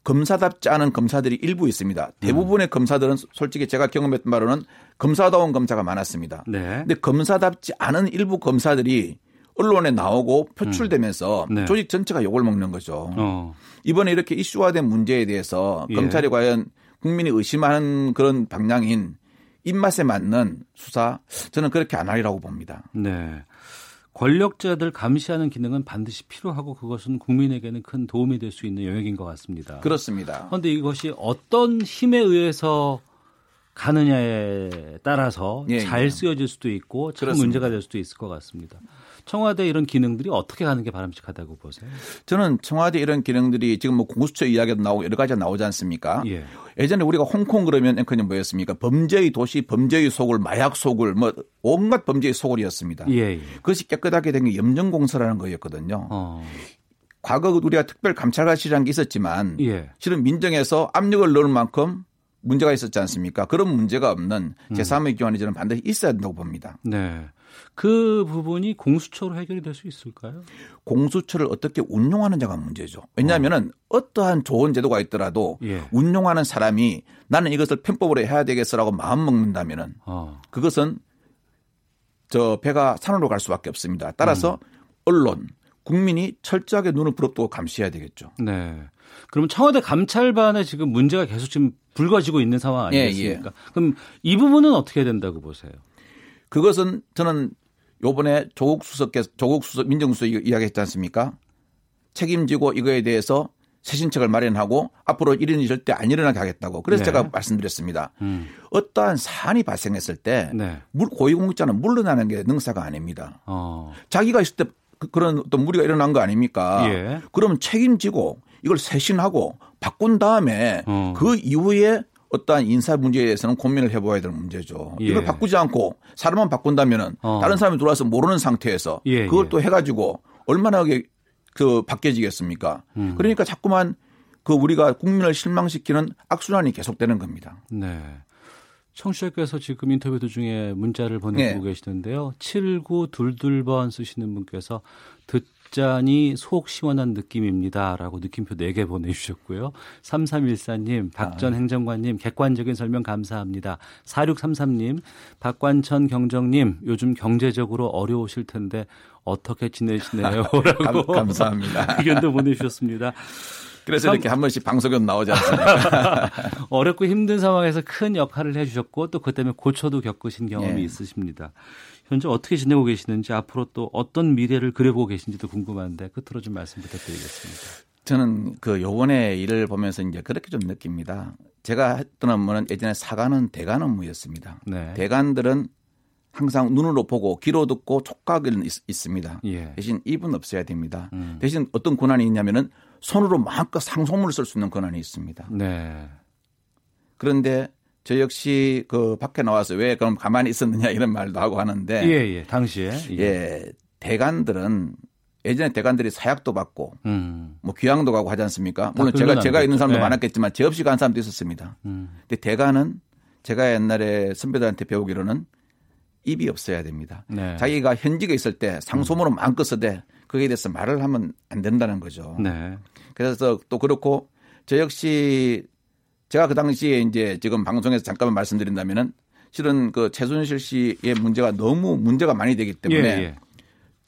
검사답지 않은 검사들이 일부 있습니다. 대부분의 검사들은 솔직히 제가 경험했던 바로는 검사다운 검사가 많았습니다. 네. 근데 검사답지 않은 일부 검사들이 언론에 나오고 표출되면서 네. 조직 전체가 욕을 먹는 거죠. 어. 이번에 이렇게 이슈화된 문제에 대해서 예. 검찰이 과연 국민이 의심하는 그런 방향인 입맛에 맞는 수사 저는 그렇게 안 하리라고 봅니다. 네. 권력자들 감시하는 기능은 반드시 필요하고 그것은 국민에게는 큰 도움이 될 수 있는 영역인 것 같습니다. 그렇습니다. 그런데 이것이 어떤 힘에 의해서 가느냐에 따라서 예, 잘 예. 쓰여질 수도 있고 참 그렇습니다. 문제가 될 수도 있을 것 같습니다. 청와대 이런 기능들이 어떻게 가는 게 바람직하다고 보세요? 저는 청와대 이런 기능들이 지금 뭐 공수처 이야기도 나오고 여러 가지가 나오지 않습니까? 예. 예전에 우리가 홍콩 그러면 앵커님 뭐였습니까? 범죄의 도시, 범죄의 소굴, 마약 소굴, 뭐 온갖 범죄의 소굴이었습니다. 예, 예. 그것이 깨끗하게 된 게 염정공사라는 거였거든요. 어. 과거 우리가 특별 감찰관실이라는 게 있었지만 예. 실은 민정에서 압력을 넣을 만큼 문제가 있었지 않습니까? 그런 문제가 없는 음. 제3의 기관이 저는 반드시 있어야 된다고 봅니다. 네. 그 부분이 공수처로 해결이 될 수 있을까요? 공수처를 어떻게 운용하느냐가 문제죠. 왜냐하면은 어. 떠한 좋은 제도가 있더라도 예. 운용하는 사람이 나는 이것을 편법으로 해야 되겠어라고 마음 먹는다면은 어. 그것은 저 배가 산으로 갈 수밖에 없습니다. 따라서 음. 언론, 국민이 철저하게 눈을 부릅뜨고 감시해야 되겠죠. 네. 그러면 청와대 감찰반에 지금 문제가 계속 지금 불거지고 있는 상황 예, 아니겠습니까? 그럼 이 부분은 어떻게 된다고 보세요? 그것은 저는 요번에 조국 수석께서 조국 수석 민정수석 이야기했지 않습니까? 책임지고 이거에 대해서 새신책을 마련하고 앞으로 이런 일이 절대 안 일어나게 하겠다고. 그래서 네. 제가 말씀드렸습니다. 음. 어떠한 사안이 발생했을 때 네. 물- 고위공직자는 물러나는 게 능사가 아닙니다. 어. 자기가 있을 때 그, 런 어떤 무리가 일어난 거 아닙니까? 예. 그러면 책임지고 이걸 쇄신하고 바꾼 다음에 어. 그 이후에 어떠한 인사 문제에 대해서는 고민을 해봐야 될 문제죠. 예. 이걸 바꾸지 않고 사람만 바꾼다면은 어. 다른 사람이 들어와서 모르는 상태에서 예, 그걸 예. 또 해가지고 얼마나 그 바뀌어지겠습니까? 음. 그러니까 자꾸만 그 우리가 국민을 실망시키는 악순환이 계속되는 겁니다. 네. 청취자께서 지금 인터뷰 도중에 문자를 보내고 네. 계시는데요. 7922번 쓰시는 분께서 듣 자니 속 시원한 느낌입니다라고 느낌표 4개 보내주셨고요. 3314님, 박전 아. 행정관님, 객관적인 설명 감사합니다. 4633님, 박관천 경정님, 요즘 경제적으로 어려우실 텐데 어떻게 지내시네요? [laughs] 라고 감- 감사합니다. [laughs] 의견도 보내주셨습니다. 그래서 참- 이렇게 한 번씩 방송에 나오지 않습니까? [laughs] 어렵고 힘든 상황에서 큰 역할을 해주셨고 또 그 때문에 고초도 겪으신 경험이 네. 있으십니다. 현재 어떻게 지내고 계시는지 앞으로 또 어떤 미래를 그려보고 계신지도 궁금한데 끝으로 좀 말씀 부탁드리겠습니다. 저는 그 요번에 일을 보면서 이제 그렇게 좀 느낍니다. 제가 했던 업무는 예전에 사관은 대관 업무였습니다. 네. 대관들은 항상 눈으로 보고 귀로 듣고 촉각은 있, 있습니다. 예. 대신 입은 없어야 됩니다. 음. 대신 어떤 권한이 있냐면은 손으로 마음껏 상소문을 쓸 수 있는 권한이 있습니다. 네. 그런데 저 역시 그 밖에 나와서 왜 그럼 가만히 있었느냐 이런 말도 하고 하는데 예, 예. 당시에. 예. 예, 대관들은 예전에 대관들이 사약도 받고 음. 뭐 귀향도 가고 하지 않습니까? 물론 다 제가 제가 있는. 사람도 네. 많았겠지만 제 없이 간 사람도 있었습니다. 음. 근데 대관은 제가 옛날에 선배들한테 배우기로는 입이 없어야 됩니다. 네. 자기가 현직에 있을 때 상소문을 마음껏 써대 거기에 대해서 말을 하면 안 된다는 거죠. 네. 그래서 또 그렇고 저 역시 제가 그 당시에 이제 지금 방송에서 잠깐만 말씀드린다면은 실은 그 최순실 씨의 문제가 너무 문제가 많이 되기 때문에 예, 예.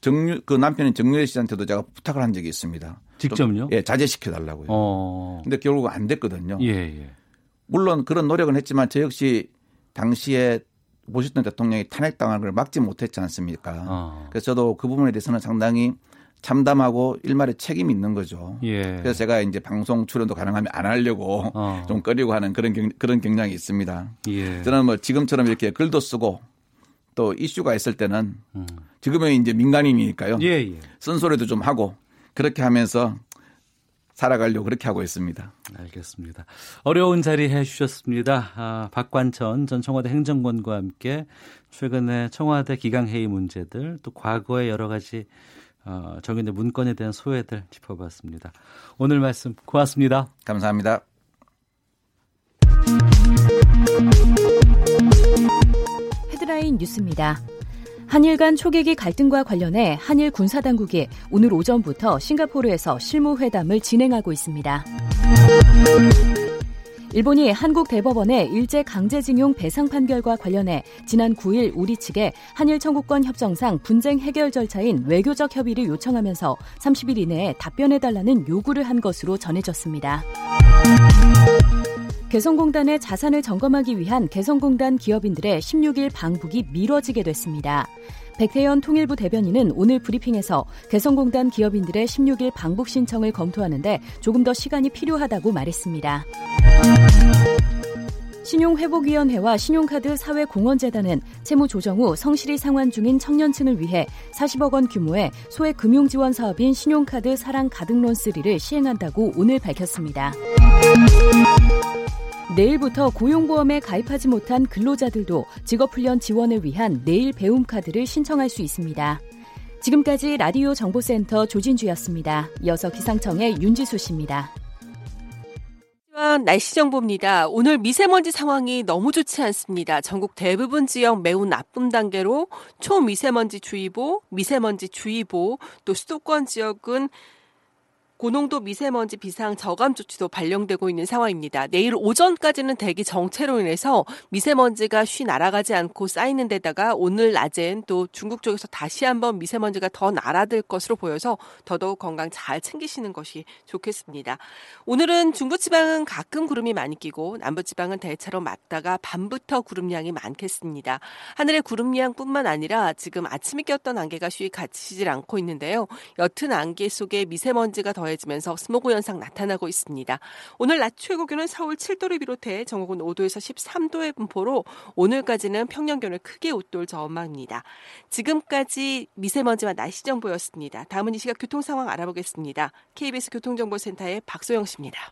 정유 그 남편인 정유혜 씨한테도 제가 부탁을 한 적이 있습니다. 직접요? 좀, 예, 자제시켜 달라고요. 어. 근데 결국 안 됐거든요. 예, 예. 물론 그런 노력은 했지만 저 역시 당시에 보셨던 대통령이 탄핵당한 걸 막지 못했지 않습니까? 어. 그래서 저도 그 부분에 대해서는 상당히 참담하고 일말의 책임이 있는 거죠. 예. 그래서 제가 이제 방송 출연도 가능하면 안 하려고 어. [laughs] 좀 꺼리고 하는 그런 경, 그런 경향이 있습니다. 예. 저는 뭐 지금처럼 이렇게 글도 쓰고 또 이슈가 있을 때는 음. 지금은 이제 민간인이니까요. 예, 예. 쓴소리도 좀 하고 그렇게 하면서 살아가려고 그렇게 하고 있습니다. 알겠습니다. 어려운 자리 해주셨습니다. 아, 박관천 전 청와대 행정관과 함께 최근에 청와대 기강회의 문제들 또 과거의 여러 가지 어, 정인의 문건에 대한 소외들 짚어봤습니다. 오늘 말씀 고맙습니다. 감사합니다. 헤드라인 뉴스입니다. 한일 간 초계기 갈등과 관련해 한일 군사당국이 오늘 오전부터 싱가포르에서 실무회담을 진행하고 있습니다. 일본이 한국 대법원의 일제 강제징용 배상 판결과 관련해 지난 9일 우리 측에 한일 청구권 협정상 분쟁 해결 절차인 외교적 협의를 요청하면서 30일 이내에 답변해달라는 요구를 한 것으로 전해졌습니다. 개성공단의 자산을 점검하기 위한 개성공단 기업인들의 16일 방북이 미뤄지게 됐습니다. 백태현 통일부 대변인은 오늘 브리핑에서 개성공단 기업인들의 16일 방북 신청을 검토하는데 조금 더 시간이 필요하다고 말했습니다. 신용회복위원회와 신용카드 사회공헌재단은 채무 조정 후 성실히 상환 중인 청년층을 위해 40억 원 규모의 소액 금융 지원 사업인 신용카드 사랑 가득론 3를 시행한다고 오늘 밝혔습니다. 내일부터 고용보험에 가입하지 못한 근로자들도 직업훈련 지원을 위한 내일 배움 카드를 신청할 수 있습니다. 지금까지 라디오 정보센터 조진주였습니다. 이어서 기상청의 윤지수 씨입니다. 날씨 정보입니다. 오늘 미세먼지 상황이 너무 좋지 않습니다. 전국 대부분 지역 매우 나쁨 단계로 초미세먼지 주의보, 미세먼지 주의보, 또 수도권 지역은 고농도 미세먼지 비상 저감 조치도 발령되고 있는 상황입니다. 내일 오전까지는 대기 정체로 인해서 미세먼지가 쉬 날아가지 않고 쌓이는 데다가 오늘 낮엔 또 중국 쪽에서 다시 한번 미세먼지가 더 날아들 것으로 보여서 더더욱 건강 잘 챙기시는 것이 좋겠습니다. 오늘은 중부지방은 가끔 구름이 많이 끼고 남부지방은 대체로 맑다가 밤부터 구름량이 많겠습니다. 하늘의 구름량뿐만 아니라 지금 아침에 꼈던 안개가 쉬이 갇히질 않고 있는데요. 옅은 안개 속에 미세먼지가 더해 더해지면서 스모그 현상 나타나고 있습니다. 오늘 낮 최고 기온은 서울 7도를 비롯해 전국은 5도에서 13도의 분포로 오늘까지는 평년 기온을 크게 웃돌 전망입니다. 지금까지 미세먼지와 날씨 정보였습니다. 다음은 이 시각 교통 상황 알아보겠습니다. KBS 교통정보센터의 박소영 씨입니다.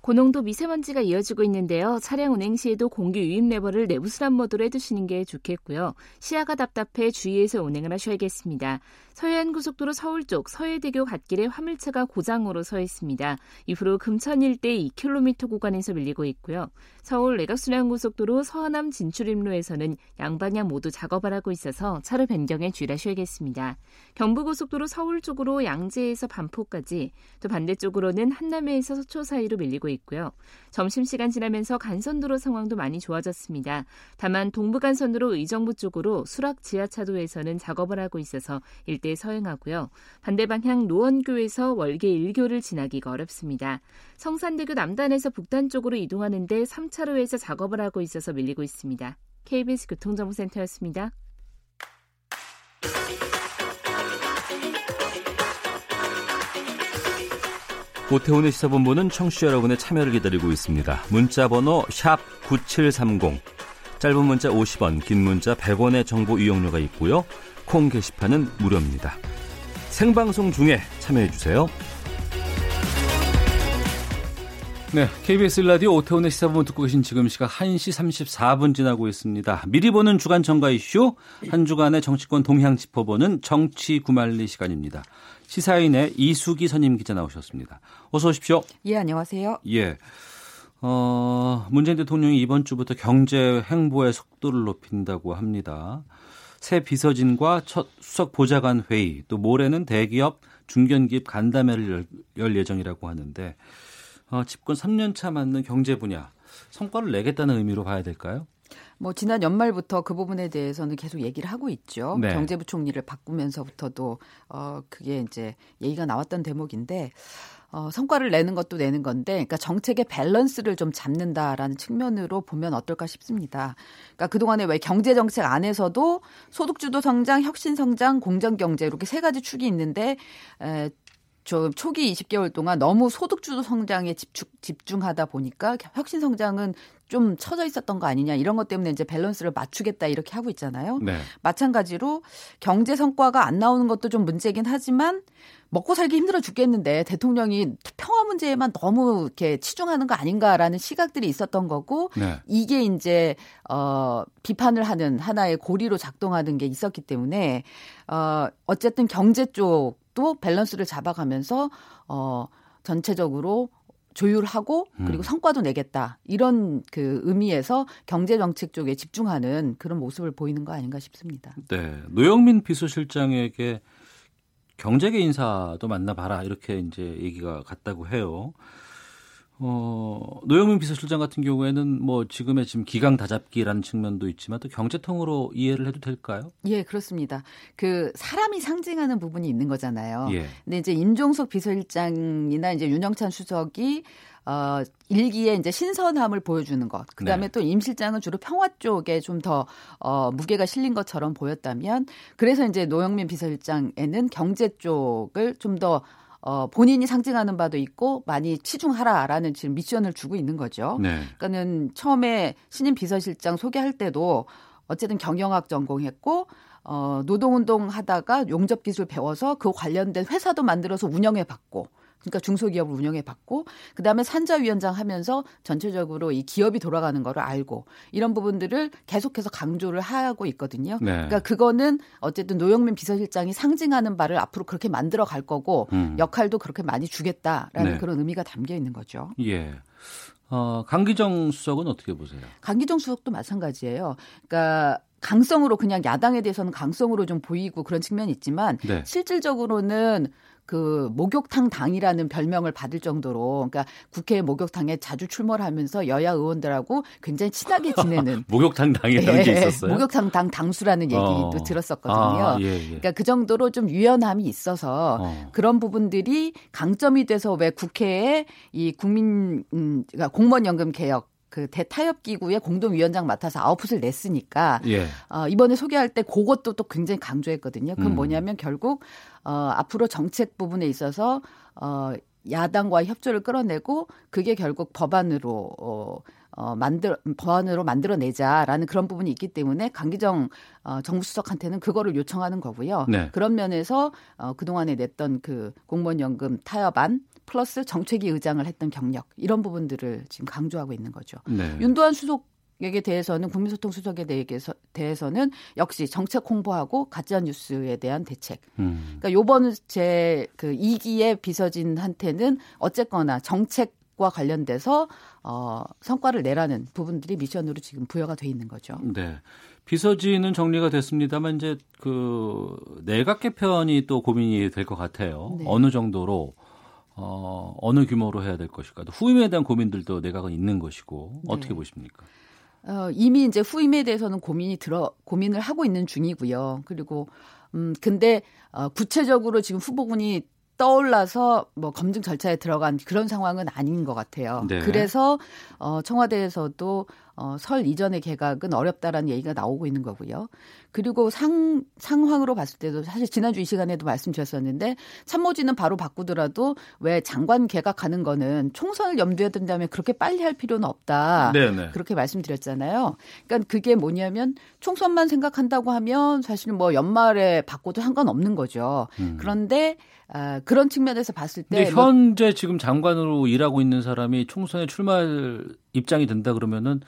고농도 미세먼지가 이어지고 있는데요. 차량 운행 시에도 공기 유입 레버를 내부수란 모드로 해두시는 게 좋겠고요. 시야가 답답해 주의해서 운행을 하셔야겠습니다. 서해안 고속도로 서울 쪽 서해대교 갓길에 화물차가 고장으로 서 있습니다. 이후로 금천 일대 2km 구간에서 밀리고 있고요. 서울 내각순환고속도로 서하남 진출입로에서는 양방향 모두 작업을 하고 있어서 차로 변경에 주의하셔야겠습니다. 경부고속도로 서울 쪽으로 양재에서 반포까지 또 반대쪽으로는 한남에서 서초 사이로 밀리고 있고요. 점심시간 지나면서 간선도로 상황도 많이 좋아졌습니다. 다만 동부간선도로 의정부 쪽으로 수락 지하차도에서는 작업을 하고 있어서 일대 서행하고요. 반대 방향 노원교에서 월계 1교를 지나기가 어렵습니다. 성산대교 남단에서 북단 쪽으로 이동하는데 3차로에서 작업을 하고 있어서 밀리고 있습니다. KBS 교통정보센터였습니다. 오태훈의 시사본부는 청취자 여러분의 참여를 기다리고 있습니다. 문자 번호 9730, 짧은 문자 50원, 긴 문자 100원의 정보 이용료가 있고요. 콩 게시판은 무료입니다. 생방송 중에 참여해주세요. 네, KBS 라디오 오태훈의 시사본부 듣고 계신 지금 시각 1시 34분 지나고 있습니다. 미리 보는 주간 정가 이슈, 한 주간의 정치권 동향 짚어보는 정치 구말리 시간입니다. 시사인의 이수기 선임 기자 나오셨습니다. 어서 오십시오. 예, 안녕하세요. 예. 어, 문재인 대통령이 이번 주부터 경제 행보의 속도를 높인다고 합니다. 새 비서진과 첫 수석 보좌관 회의, 또 모레는 대기업 중견기업 간담회를 열, 열 예정이라고 하는데 어, 집권 3년 차 맞는 경제 분야 성과를 내겠다는 의미로 봐야 될까요? 뭐 지난 연말부터 그 부분에 대해서는 계속 얘기를 하고 있죠. 네. 경제부총리를 바꾸면서부터도 어 그게 이제 얘기가 나왔던 대목인데 어, 성과를 내는 것도 내는 건데, 그러니까 정책의 밸런스를 좀 잡는다라는 측면으로 보면 어떨까 싶습니다. 그러니까 그동안에 왜 경제 정책 안에서도 소득 주도 성장, 혁신 성장, 공정 경제 이렇게 세 가지 축이 있는데 에, 좀 초기 20개월 동안 너무 소득주도 성장에 집중, 집중하다 보니까 혁신 성장은 좀 처져 있었던 거 아니냐 이런 것 때문에 이제 밸런스를 맞추겠다 이렇게 하고 있잖아요. 네. 마찬가지로 경제 성과가 안 나오는 것도 좀 문제긴 하지만 먹고 살기 힘들어 죽겠는데 대통령이 평화 문제에만 너무 이렇게 치중하는 거 아닌가라는 시각들이 있었던 거고 네. 이게 이제 어 비판을 하는 하나의 고리로 작동하는 게 있었기 때문에 어 어쨌든 경제 쪽 도 밸런스를 잡아가면서 어 전체적으로 조율하고 그리고 음. 성과도 내겠다 이런 그 의미에서 경제 정책 쪽에 집중하는 그런 모습을 보이는 거 아닌가 싶습니다. 네. 노영민 비서실장에게 경제계 인사도 만나봐라 이렇게 이제 얘기가 갔다고 해요. 어, 노영민 비서실장 같은 경우에는 뭐 지금의 지금 기강 다잡기라는 측면도 있지만 또 경제통으로 이해를 해도 될까요? 예, 그렇습니다. 그 사람이 상징하는 부분이 있는 거잖아요. 예. 근데 이제 임종석 비서실장이나 이제 윤영찬 수석이 어, 일기에 이제 신선함을 보여주는 것. 그 다음에 네. 또임 실장은 주로 평화 쪽에 좀 더, 어, 무게가 실린 것처럼 보였다면, 그래서 이제 노영민 비서실장에는 경제 쪽을 좀 더, 어, 본인이 상징하는 바도 있고, 많이 치중하라라는 지금 미션을 주고 있는 거죠. 네. 그러니까는 처음에 신임 비서실장 소개할 때도 어쨌든 경영학 전공했고, 어, 노동운동 하다가 용접기술 배워서 그 관련된 회사도 만들어서 운영해 봤고, 그러니까 중소기업을 운영해 봤고 그다음에 산자위원장 하면서 전체적으로 이 기업이 돌아가는 거를 알고 이런 부분들을 계속해서 강조를 하고 있거든요. 네. 그러니까 그거는 어쨌든 노영민 비서실장이 상징하는 바를 앞으로 그렇게 만들어 갈 거고 음. 역할도 그렇게 많이 주겠다라는 네. 그런 의미가 담겨 있는 거죠. 예. 어, 강기정 수석은 어떻게 보세요? 강기정 수석도 마찬가지예요. 그러니까 강성으로 그냥 야당에 대해서는 강성으로 좀 보이고 그런 측면이 있지만 네. 실질적으로는 그 목욕탕 당이라는 별명을 받을 정도로 그러니까 국회 목욕탕에 자주 출몰 하면서 여야 의원들하고 굉장히 친하게 [laughs] 지내는 목욕탕 당이라는 게 예, 있었어요. 목욕탕 당 당수라는 얘기도 어. 들었었거든요. 아, 예, 예. 그러니까 그 정도로 좀 유연함이 있어서 어. 그런 부분들이 강점이 돼서 왜 국회에 이 국민 음 그러니까 공무원 연금 개혁 그 대타협 기구의 공동위원장 맡아서 아웃풋을 냈으니까 예. 어, 이번에 소개할 때 그것도 또 굉장히 강조했거든요. 그건 음. 뭐냐면 결국 어, 앞으로 정책 부분에 있어서 어, 야당과 협조를 끌어내고 그게 결국 법안으로 어, 어, 만들 법안으로 만들어내자라는 그런 부분이 있기 때문에 강기정 어, 정부수석한테는 그거를 요청하는 거고요. 네. 그런 면에서 어, 그 동안에 냈던 그 공무원 연금 타협안 플러스 정책위 의장을 했던 경력 이런 부분들을 지금 강조하고 있는 거죠. 네. 윤도한 수석 에게 대해서는 국민소통 수석에 대해서, 대해서는 역시 정책 홍보하고 가짜 뉴스에 대한 대책. 음. 그러니까 요번 제 그 2기의 비서진한테는 어쨌거나 정책과 관련돼서 어 성과를 내라는 부분들이 미션으로 지금 부여가 돼 있는 거죠. 네. 비서진은 정리가 됐습니다만 이제 그 내각 개편이 또 고민이 될 것 같아요. 네. 어느 정도로 어 어느 규모로 해야 될 것일까? 또 후임에 대한 고민들도 내각은 있는 것이고 어떻게 네. 보십니까? 어, 이미 이제 후임에 대해서는 고민이 들어 고민을 하고 있는 중이고요. 그리고 음 근데 어, 구체적으로 지금 후보군이 떠올라서 뭐 검증 절차에 들어간 그런 상황은 아닌 것 같아요. 네. 그래서 어, 청와대에서도 어, 설 이전의 개각은 어렵다라는 얘기가 나오고 있는 거고요. 그리고 상 상황으로 봤을 때도 사실 지난주 이 시간에도 말씀드렸었는데 참모진은 바로 바꾸더라도 왜 장관 개각하는 거는 총선을 염두에 둔다면 그렇게 빨리 할 필요는 없다. 네네. 그렇게 말씀드렸잖아요. 그러니까 그게 뭐냐면 총선만 생각한다고 하면 사실 뭐 연말에 바꿔도 상관없는 거죠. 음. 그런데 아, 그런 측면에서 봤을 때 근데 뭐 현재 지금 장관으로 일하고 있는 사람이 총선에 출마할 입장이 된다 그러면은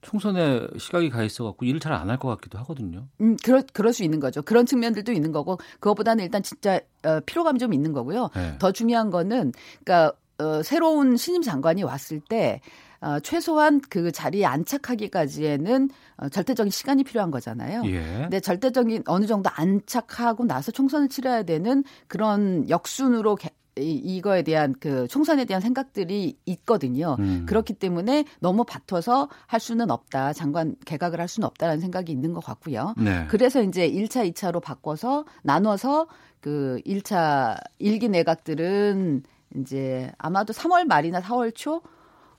총선에 시각이 가 있어 갖고 일을 잘 안 할 것 같기도 하거든요. 음, 그럴, 그럴 수 있는 거죠. 그런 측면들도 있는 거고, 그거보다는 일단 진짜, 어, 피로감이 좀 있는 거고요. 네. 더 중요한 거는, 그러니까, 어, 새로운 신임 장관이 왔을 때, 어, 최소한 그 자리에 안착하기까지에는 어, 절대적인 시간이 필요한 거잖아요. 예. 근데 절대적인 어느 정도 안착하고 나서 총선을 치러야 되는 그런 역순으로 개- 이, 이거에 대한 그 총선에 대한 생각들이 있거든요. 음. 그렇기 때문에 너무 바꿔서 할 수는 없다. 장관 개각을 할 수는 없다라는 생각이 있는 것 같고요. 네. 그래서 이제 1차, 2차로 바꿔서 나눠서 그 1차 일기 내각들은 이제 아마도 3월 말이나 4월 초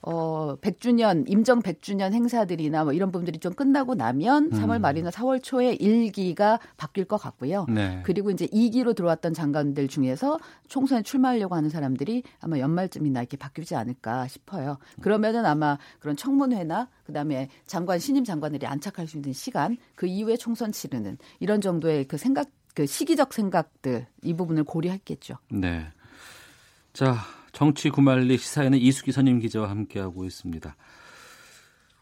어, 100주년, 임정 100주년 행사들이나 뭐 이런 부분들이 좀 끝나고 나면 음. 3월 말이나 4월 초에 일기가 바뀔 것 같고요. 네. 그리고 이제 2기로 들어왔던 장관들 중에서 총선에 출마하려고 하는 사람들이 아마 연말쯤이나 이렇게 바뀌지 않을까 싶어요. 그러면은 아마 그런 청문회나 그다음에 장관 신임 장관들이 안착할 수 있는 시간, 그 이후에 총선 치르는 이런 정도의 그 생각 그 시기적 생각들 이 부분을 고려했겠죠. 네. 자, 정치 구말리 시사에는 이수기 선임 기자와 함께하고 있습니다.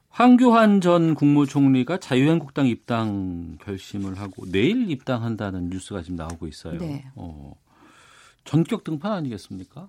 황교안 전 국무총리가 자유한국당 입당 결심을 하고 내일 입당한다는 뉴스가 지금 나오고 있어요. 네. 어, 전격 등판 아니겠습니까?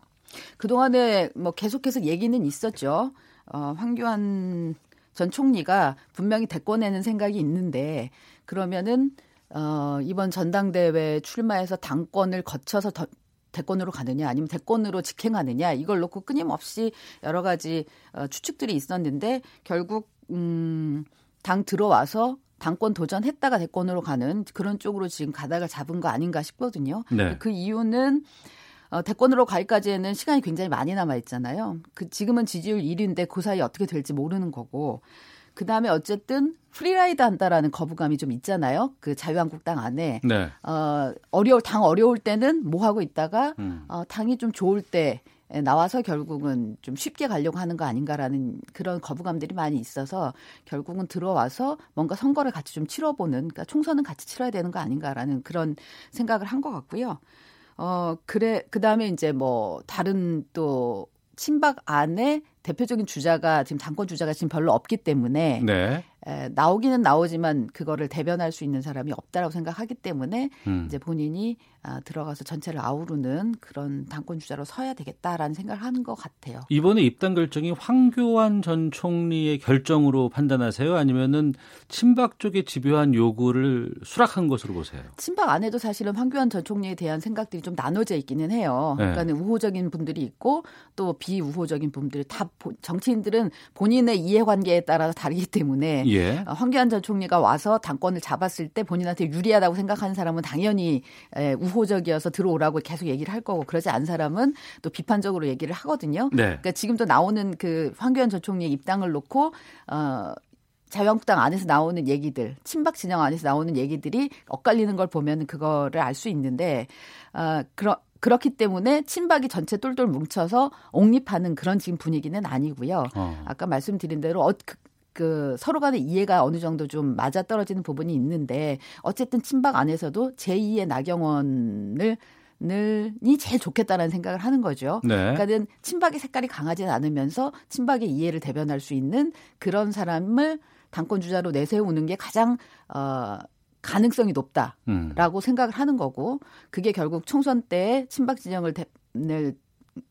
그동안에 뭐 계속해서 얘기는 있었죠. 어, 황교안 전 총리가 분명히 대권에는 생각이 있는데 그러면은 어, 이번 전당대회 출마해서 당권을 거쳐서 더, 대권으로 가느냐 아니면 대권으로 직행하느냐 이걸 놓고 끊임없이 여러 가지 어, 추측들이 있었는데 결국 음, 당 들어와서 당권 도전했다가 대권으로 가는 그런 쪽으로 지금 가닥을 잡은 거 아닌가 싶거든요. 네. 그 이유는 어, 대권으로 가기까지에는 시간이 굉장히 많이 남아 있잖아요. 그 지금은 지지율 1위인데 그 사이 어떻게 될지 모르는 거고. 그 다음에 어쨌든 free ride 한다라는 거부감이 좀 있잖아요. 그 자유한국당 안에. 네. 어, 어려울, 당 어려울 때는 뭐 하고 있다가, 음. 어, 당이 좀 좋을 때 나와서 결국은 좀 쉽게 가려고 하는 거 아닌가라는 그런 거부감들이 많이 있어서 결국은 들어와서 뭔가 선거를 같이 좀 치러보는, 그러니까 총선은 같이 치러야 되는 거 아닌가라는 그런 생각을 한 것 같고요. 어, 그래, 그 다음에 이제 뭐, 다른 또, 친박 안에 대표적인 주자가 지금 당권 주자가 지금 별로 없기 때문에 네. 에, 나오기는 나오지만 그거를 대변할 수 있는 사람이 없다라고 생각하기 때문에 음. 이제 본인이 아, 들어가서 전체를 아우르는 그런 당권 주자로 서야 되겠다라는 생각을 하는 것 같아요. 이번에 입당 결정이 황교안 전 총리의 결정으로 판단하세요? 아니면은 친박 쪽의 집요한 요구를 수락한 것으로 보세요? 친박 안에도 사실은 황교안 전 총리에 대한 생각들이 좀 나눠져 있기는 해요. 네. 그러니까 우호적인 분들이 있고 또 비우호적인 분들이 다 보- 정치인들은 본인의 이해관계에 따라서 다르기 때문에 예. 어, 황교안 전 총리가 와서 당권을 잡았을 때 본인한테 유리하다고 생각하는 사람은 당연히 에, 우호적이어서 들어오라고 계속 얘기를 할 거고 그러지 않은 사람은 또 비판적으로 얘기를 하거든요. 네. 그러니까 지금도 나오는 그 황교안 전 총리의 입당을 놓고 어 자유한국당 안에서 나오는 얘기들, 친박 진영 안에서 나오는 얘기들이 엇갈리는 걸 보면 그거를 알 수 있는데, 아, 그러, 그렇기 때문에 친박이 전체 똘똘 뭉쳐서 옹립하는 그런 지금 분위기는 아니고요. 어. 아까 말씀드린 대로 어, 그, 그 서로 간의 이해가 어느 정도 좀 맞아 떨어지는 부분이 있는데 어쨌든 친박 안에서도 제2의 나경원을 늘이 제일 좋겠다라는 생각을 하는 거죠. 네. 그러니까는 친박의 색깔이 강하지 않으면서 친박의 이해를 대변할 수 있는 그런 사람을 당권 주자로 내세우는 게 가장 어 가능성이 높다. 음. 라고 생각을 하는 거고 그게 결국 총선 때 친박 진영을 대,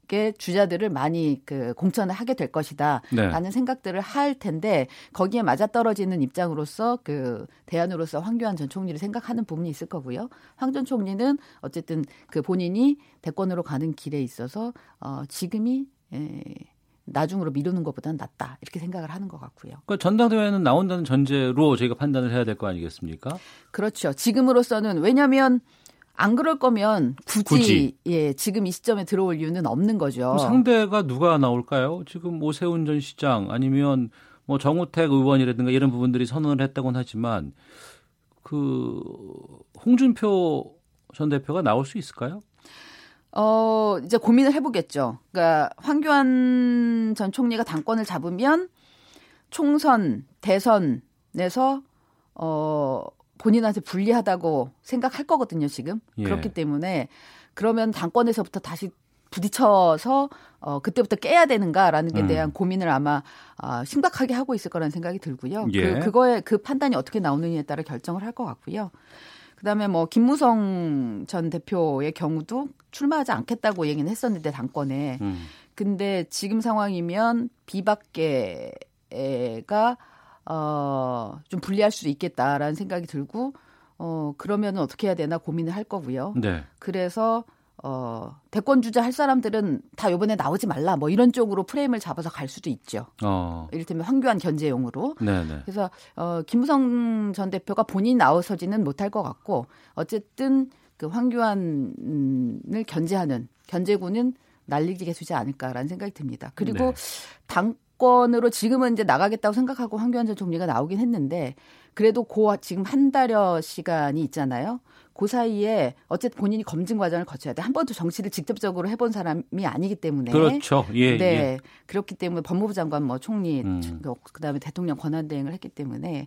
게 주자들을 많이 그 공천을 하게 될 것이다라는 네. 생각들을 할 텐데 거기에 맞아 떨어지는 입장으로서 그 대안으로서 황교안 전 총리를 생각하는 부분이 있을 거고요. 황 전 총리는 어쨌든 그 본인이 대권으로 가는 길에 있어서 어 지금이 에, 나중으로 미루는 것보다는 낫다 이렇게 생각을 하는 것 같고요. 그러니까 전당대회는 나온다는 전제로 저희가 판단을 해야 될 거 아니겠습니까? 그렇죠. 지금으로서는 왜냐하면 안 그럴 거면 굳이, 굳이. 예 지금 이 시점에 들어올 이유는 없는 거죠. 상대가 누가 나올까요? 지금 오세훈 전 시장 아니면 뭐 정우택 의원이라든가 이런 부분들이 선언을 했다고는 하지만 그 홍준표 전 대표가 나올 수 있을까요? 어, 이제 고민을 해보겠죠. 그러니까 황교안 전 총리가 당권을 잡으면 총선, 대선에서 어, 본인한테 불리하다고 생각할 거거든요, 지금. 예. 그렇기 때문에 그러면 당권에서부터 다시 부딪혀서 어, 그때부터 깨야 되는가라는 게 음. 대한 고민을 아마 아, 심각하게 하고 있을 거라는 생각이 들고요. 예. 그, 그거에 그 판단이 어떻게 나오느냐에 따라 결정을 할 것 같고요. 그다음에 뭐 김무성 전 대표의 경우도 출마하지 않겠다고 얘기는 했었는데 당권에 음. 근데 지금 상황이면 비박계가 어 좀 불리할 수도 있겠다라는 생각이 들고 어 그러면은 어떻게 해야 되나 고민을 할 거고요. 네. 그래서 어 대권 주자 할 사람들은 다 요번에 나오지 말라 뭐 이런 쪽으로 프레임을 잡아서 갈 수도 있죠. 어. 이를테면 황교안 견제용으로. 네네. 그래서 어 김무성 전 대표가 본인 나서지는 못할 것 같고 어쨌든 그 황교안을 견제하는 견제구는 날리게 두지 않을까라는 생각이 듭니다. 그리고 네. 당 권으로 지금은 이제 나가겠다고 생각하고 황교안 전 총리가 나오긴 했는데 그래도 고 지금 한 달여 시간이 있잖아요. 그 사이에 어쨌든 본인이 검증 과정을 거쳐야 돼. 한 번도 정치를 직접적으로 해본 사람이 아니기 때문에. 그렇죠. 예, 네. 예. 그렇기 때문에 법무부 장관, 뭐 총리, 음. 그다음에 대통령 권한 대행을 했기 때문에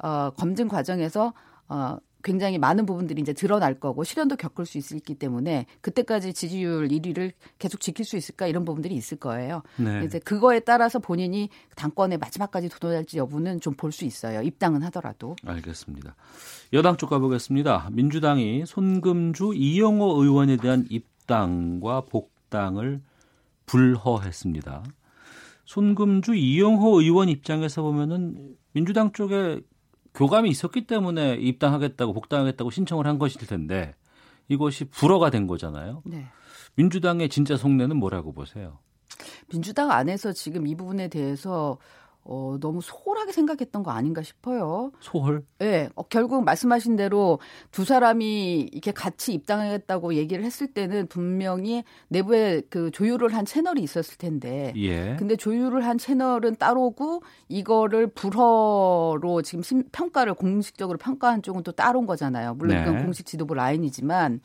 어, 검증 과정에서 어, 굉장히 많은 부분들이 이제 드러날 거고 시련도 겪을 수 있기 때문에 그때까지 지지율 1위를 계속 지킬 수 있을까 이런 부분들이 있을 거예요. 네. 이제 그거에 따라서 본인이 당권에 마지막까지 도전할지 여부는 좀 볼 수 있어요. 입당은 하더라도. 알겠습니다. 여당 쪽 가보겠습니다. 민주당이 손금주 이영호 의원에 대한 입당과 복당을 불허했습니다. 손금주 이영호 의원 입장에서 보면은 민주당 쪽에 교감이 있었기 때문에 입당하겠다고 복당하겠다고 신청을 한 것일 텐데 이것이 불허가 된 거잖아요. 네. 민주당의 진짜 속내는 뭐라고 보세요? 민주당 안에서 지금 이 부분에 대해서 어, 너무 소홀하게 생각했던 거 아닌가 싶어요. 소홀? 네, 어, 결국 말씀하신 대로 두 사람이 이렇게 같이 입당하겠다고 얘기를 했을 때는 분명히 내부에 그 조율을 한 채널이 있었을 텐데. 예. 근데 조율을 한 채널은 따로고 이거를 불허로 지금 심, 평가를 공식적으로 평가한 쪽은 또 따로인 거잖아요. 물론 네. 이건 공식 지도부 라인이지만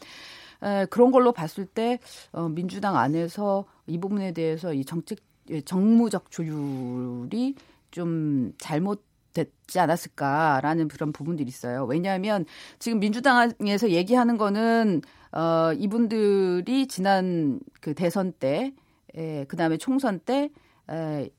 에, 그런 걸로 봤을 때 어, 민주당 안에서 이 부분에 대해서 이 정책 예, 정무적 조율이 좀 잘못 됐지 않았을까라는 그런 부분들이 있어요. 왜냐하면 지금 민주당에서 얘기하는 거는 어, 이분들이 지난 그 대선 때, 에, 그 다음에 총선 때, 에,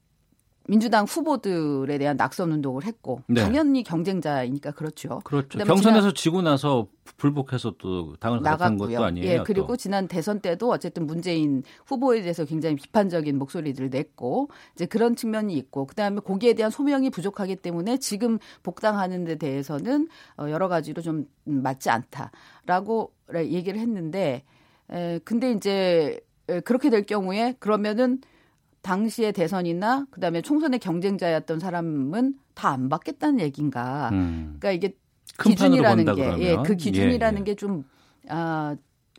민주당 후보들에 대한 낙선 운동을 했고 네. 당연히 경쟁자이니까 그렇죠. 그렇죠. 경선에서 지고 나서 불복해서 또 당을 나갔고요. 것도 아니에요. 예, 그리고 또. 지난 대선 때도 어쨌든 문재인 후보에 대해서 굉장히 비판적인 목소리를 냈고 이제 그런 측면이 있고 그다음에 거기에 대한 소명이 부족하기 때문에 지금 복당하는 데 대해서는 어, 여러 가지로 좀 맞지 않다라고 얘기를 했는데 에, 근데 이제 에, 그렇게 될 경우에 그러면은 당시의 대선이나 그다음에 총선의 경쟁자였던 사람은 다 안 받겠다는 얘기인가? 음. 그러니까 이게 기준이라는 게 그러면. 예, 그 기준이라는 예, 예. 게좀 아,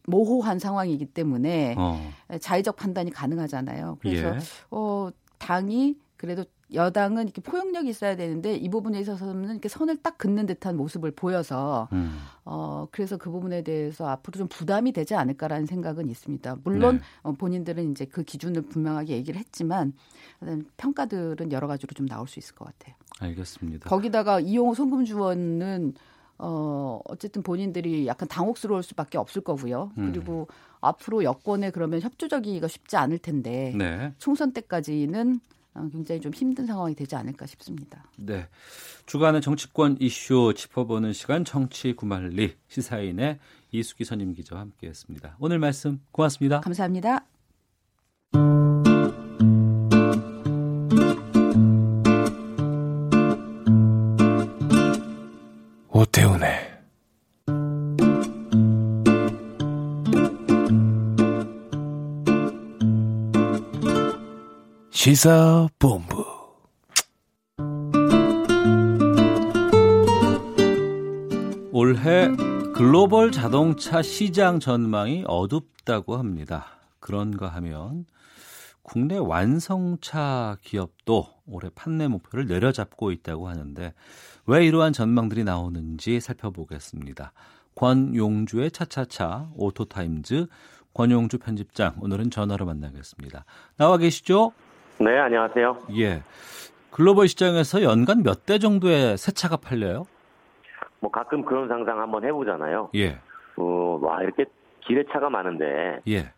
모호한 상황이기 때문에 어. 자의적 판단이 가능하잖아요. 그래서 예. 어, 당이 그래도 여당은 이렇게 포용력이 있어야 되는데 이 부분에 있어서는 이렇게 선을 딱 긋는 듯한 모습을 보여서 음. 어 그래서 그 부분에 대해서 앞으로 좀 부담이 되지 않을까라는 생각은 있습니다. 물론 네. 어, 본인들은 이제 그 기준을 분명하게 얘기를 했지만 평가들은 여러 가지로 좀 나올 수 있을 것 같아요. 알겠습니다. 거기다가 이용호 송금주원은 어 어쨌든 본인들이 약간 당혹스러울 수밖에 없을 거고요. 음. 그리고 앞으로 여권에 그러면 협조적이기가 쉽지 않을 텐데 네. 총선 때까지는 어, 굉장히 좀 힘든 상황이 되지 않을까 싶습니다. 네. 주간의 정치권 이슈 짚어보는 시간 정치 구말리 시사인의 이수기 선임 기자와 함께했습니다. 오늘 말씀 고맙습니다. 감사합니다. 오태훈의 시사본부 올해 글로벌 자동차 시장 전망이 어둡다고 합니다. 그런가 하면 국내 완성차 기업도 올해 판매 목표를 내려잡고 있다고 하는데 왜 이러한 전망들이 나오는지 살펴보겠습니다. 권용주의 차차차 오토타임즈 권용주 편집장 오늘은 전화로 만나겠습니다. 나와 계시죠? 네, 안녕하세요. 예. 글로벌 시장에서 연간 몇 대 정도의 새 차가 팔려요? 뭐 가끔 그런 상상 한번 해보잖아요. 예. 어, 와 이렇게 길에 차가 많은데 예.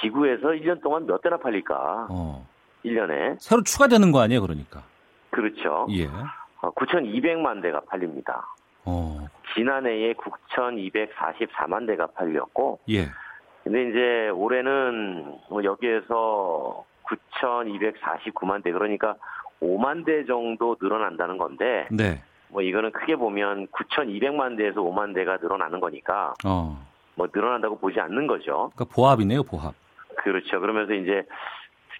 지구에서 1년 동안 몇 대나 팔릴까? 어. 1년에 새로 추가되는 거 아니에요, 그러니까? 그렇죠. 예. 어, 9,200만 대가 팔립니다. 어. 지난해에 9,244만 대가 팔렸고, 예. 근데 이제 올해는 뭐 여기에서 9,249만 대 그러니까 5만 대 정도 늘어난다는 건데, 네. 뭐 이거는 크게 보면 9,200만 대에서 5만 대가 늘어나는 거니까 어. 뭐 늘어난다고 보지 않는 거죠. 그러니까 보합이네요, 보합. 그렇죠. 그러면서 이제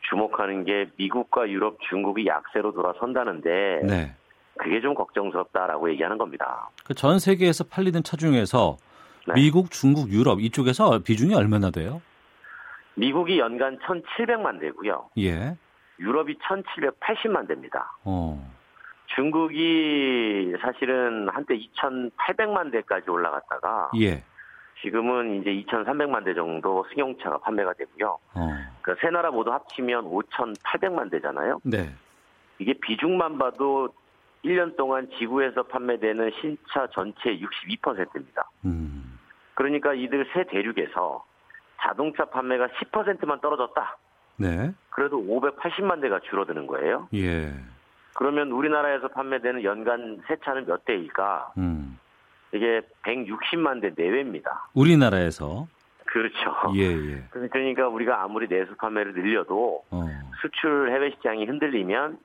주목하는 게 미국과 유럽, 중국이 약세로 돌아선다는데 네. 그게 좀 걱정스럽다라고 얘기하는 겁니다. 그전 세계에서 팔리는 차 중에서 네. 미국, 중국, 유럽 이쪽에서 비중이 얼마나 돼요? 미국이 연간 1,700만 대고요. 예. 유럽이 1,780만 대입니다. 어. 중국이 사실은 한때 2,800만 대까지 올라갔다가 예. 지금은 이제 2,300만 대 정도 승용차가 판매가 되고요. 어. 그세 나라 모두 합치면 5,800만 대잖아요. 네. 이게 비중만 봐도 1년 동안 지구에서 판매되는 신차 전체의 62%입니다. 음. 그러니까 이들 세 대륙에서 자동차 판매가 10%만 떨어졌다. 네. 그래도 580만 대가 줄어드는 거예요. 예. 그러면 우리나라에서 판매되는 연간 새 차는 몇 대일까? 음. 이게 160만 대 내외입니다. 우리나라에서 그렇죠. 예, 예. 그러니까 우리가 아무리 내수 판매를 늘려도 어. 수출 해외 시장이 흔들리면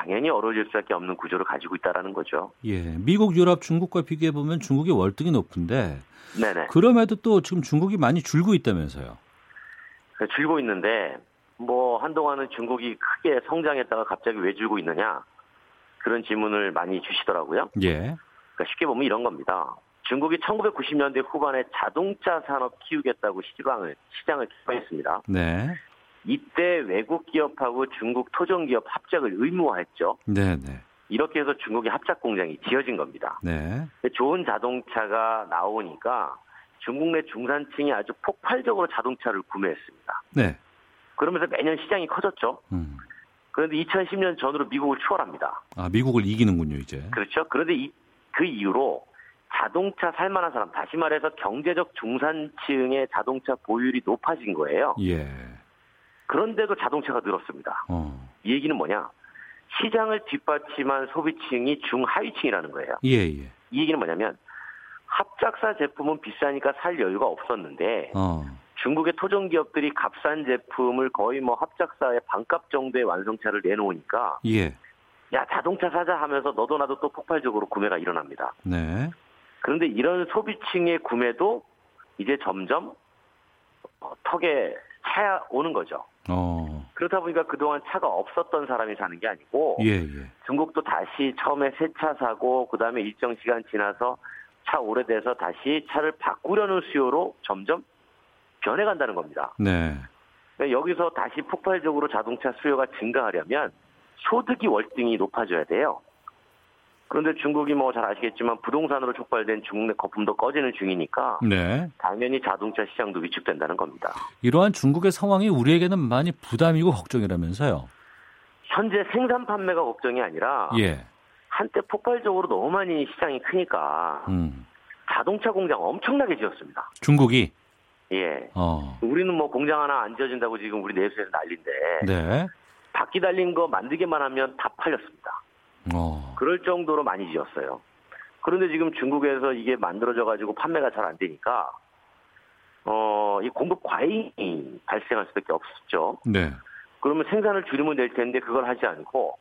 당연히 어려워질 수밖에 없는 구조를 가지고 있다라는 거죠. 예. 미국, 유럽, 중국과 비교해 보면 중국이 월등히 높은데 네네. 그럼에도 또 지금 중국이 많이 줄고 있다면서요. 줄고 있는데 뭐 한동안은 중국이 크게 성장했다가 갑자기 왜 줄고 있느냐 그런 질문을 많이 주시더라고요. 예. 그러니까 쉽게 보면 이런 겁니다. 중국이 1990년대 후반에 자동차 산업 키우겠다고 시장을 시장을 개발했습니다. 네. 이때 외국 기업하고 중국 토종 기업 합작을 의무화했죠. 네, 네. 이렇게 해서 중국의 합작 공장이 지어진 겁니다. 네. 좋은 자동차가 나오니까 중국 내 중산층이 아주 폭발적으로 자동차를 구매했습니다. 네. 그러면서 매년 시장이 커졌죠. 음. 그런데 2010년 전으로 미국을 추월합니다. 아, 미국을 이기는군요, 이제. 그렇죠. 그런데 이, 그 이후로 자동차 살 만한 사람, 다시 말해서 경제적 중산층의 자동차 보유율이 높아진 거예요. 예. 그런데도 자동차가 늘었습니다. 어. 이 얘기는 뭐냐? 시장을 뒷받침한 소비층이 중하위층이라는 거예요. 예, 예. 이 얘기는 뭐냐면 합작사 제품은 비싸니까 살 여유가 없었는데 어. 중국의 토종 기업들이 값싼 제품을 거의 뭐 합작사의 반값 정도의 완성차를 내놓으니까 예. 야 자동차 사자 하면서 너도 나도 또 폭발적으로 구매가 일어납니다. 네. 그런데 이런 소비층의 구매도 이제 점점 어, 턱에 차야 오는 거죠. 어. 그렇다 보니까 그동안 차가 없었던 사람이 사는 게 아니고 예, 예. 중국도 다시 처음에 새 차 사고 그다음에 일정 시간 지나서 차 오래돼서 다시 차를 바꾸려는 수요로 점점 변해간다는 겁니다. 네. 그러니까 여기서 다시 폭발적으로 자동차 수요가 증가하려면 소득이 월등히 높아져야 돼요. 그런데 중국이 뭐 잘 아시겠지만 부동산으로 촉발된 중국 내 거품도 꺼지는 중이니까 네. 당연히 자동차 시장도 위축된다는 겁니다. 이러한 중국의 상황이 우리에게는 많이 부담이고 걱정이라면서요. 현재 생산 판매가 걱정이 아니라 예. 한때 폭발적으로 너무 많이 시장이 크니까 음. 자동차 공장 엄청나게 지었습니다. 중국이 예. 어. 우리는 뭐 공장 하나 안 지어진다고 지금 우리 내수에서 난리인데 네. 바퀴 달린 거 만들기만 하면 다 팔렸습니다. 어. 그럴 정도로 많이 지었어요. 그런데 지금 중국에서 이게 만들어져 가지고 판매가 잘 안 되니까 어, 이 공급 과잉이 발생할 수밖에 없었죠. 네. 그러면 생산을 줄이면 될 텐데 그걸 하지 않고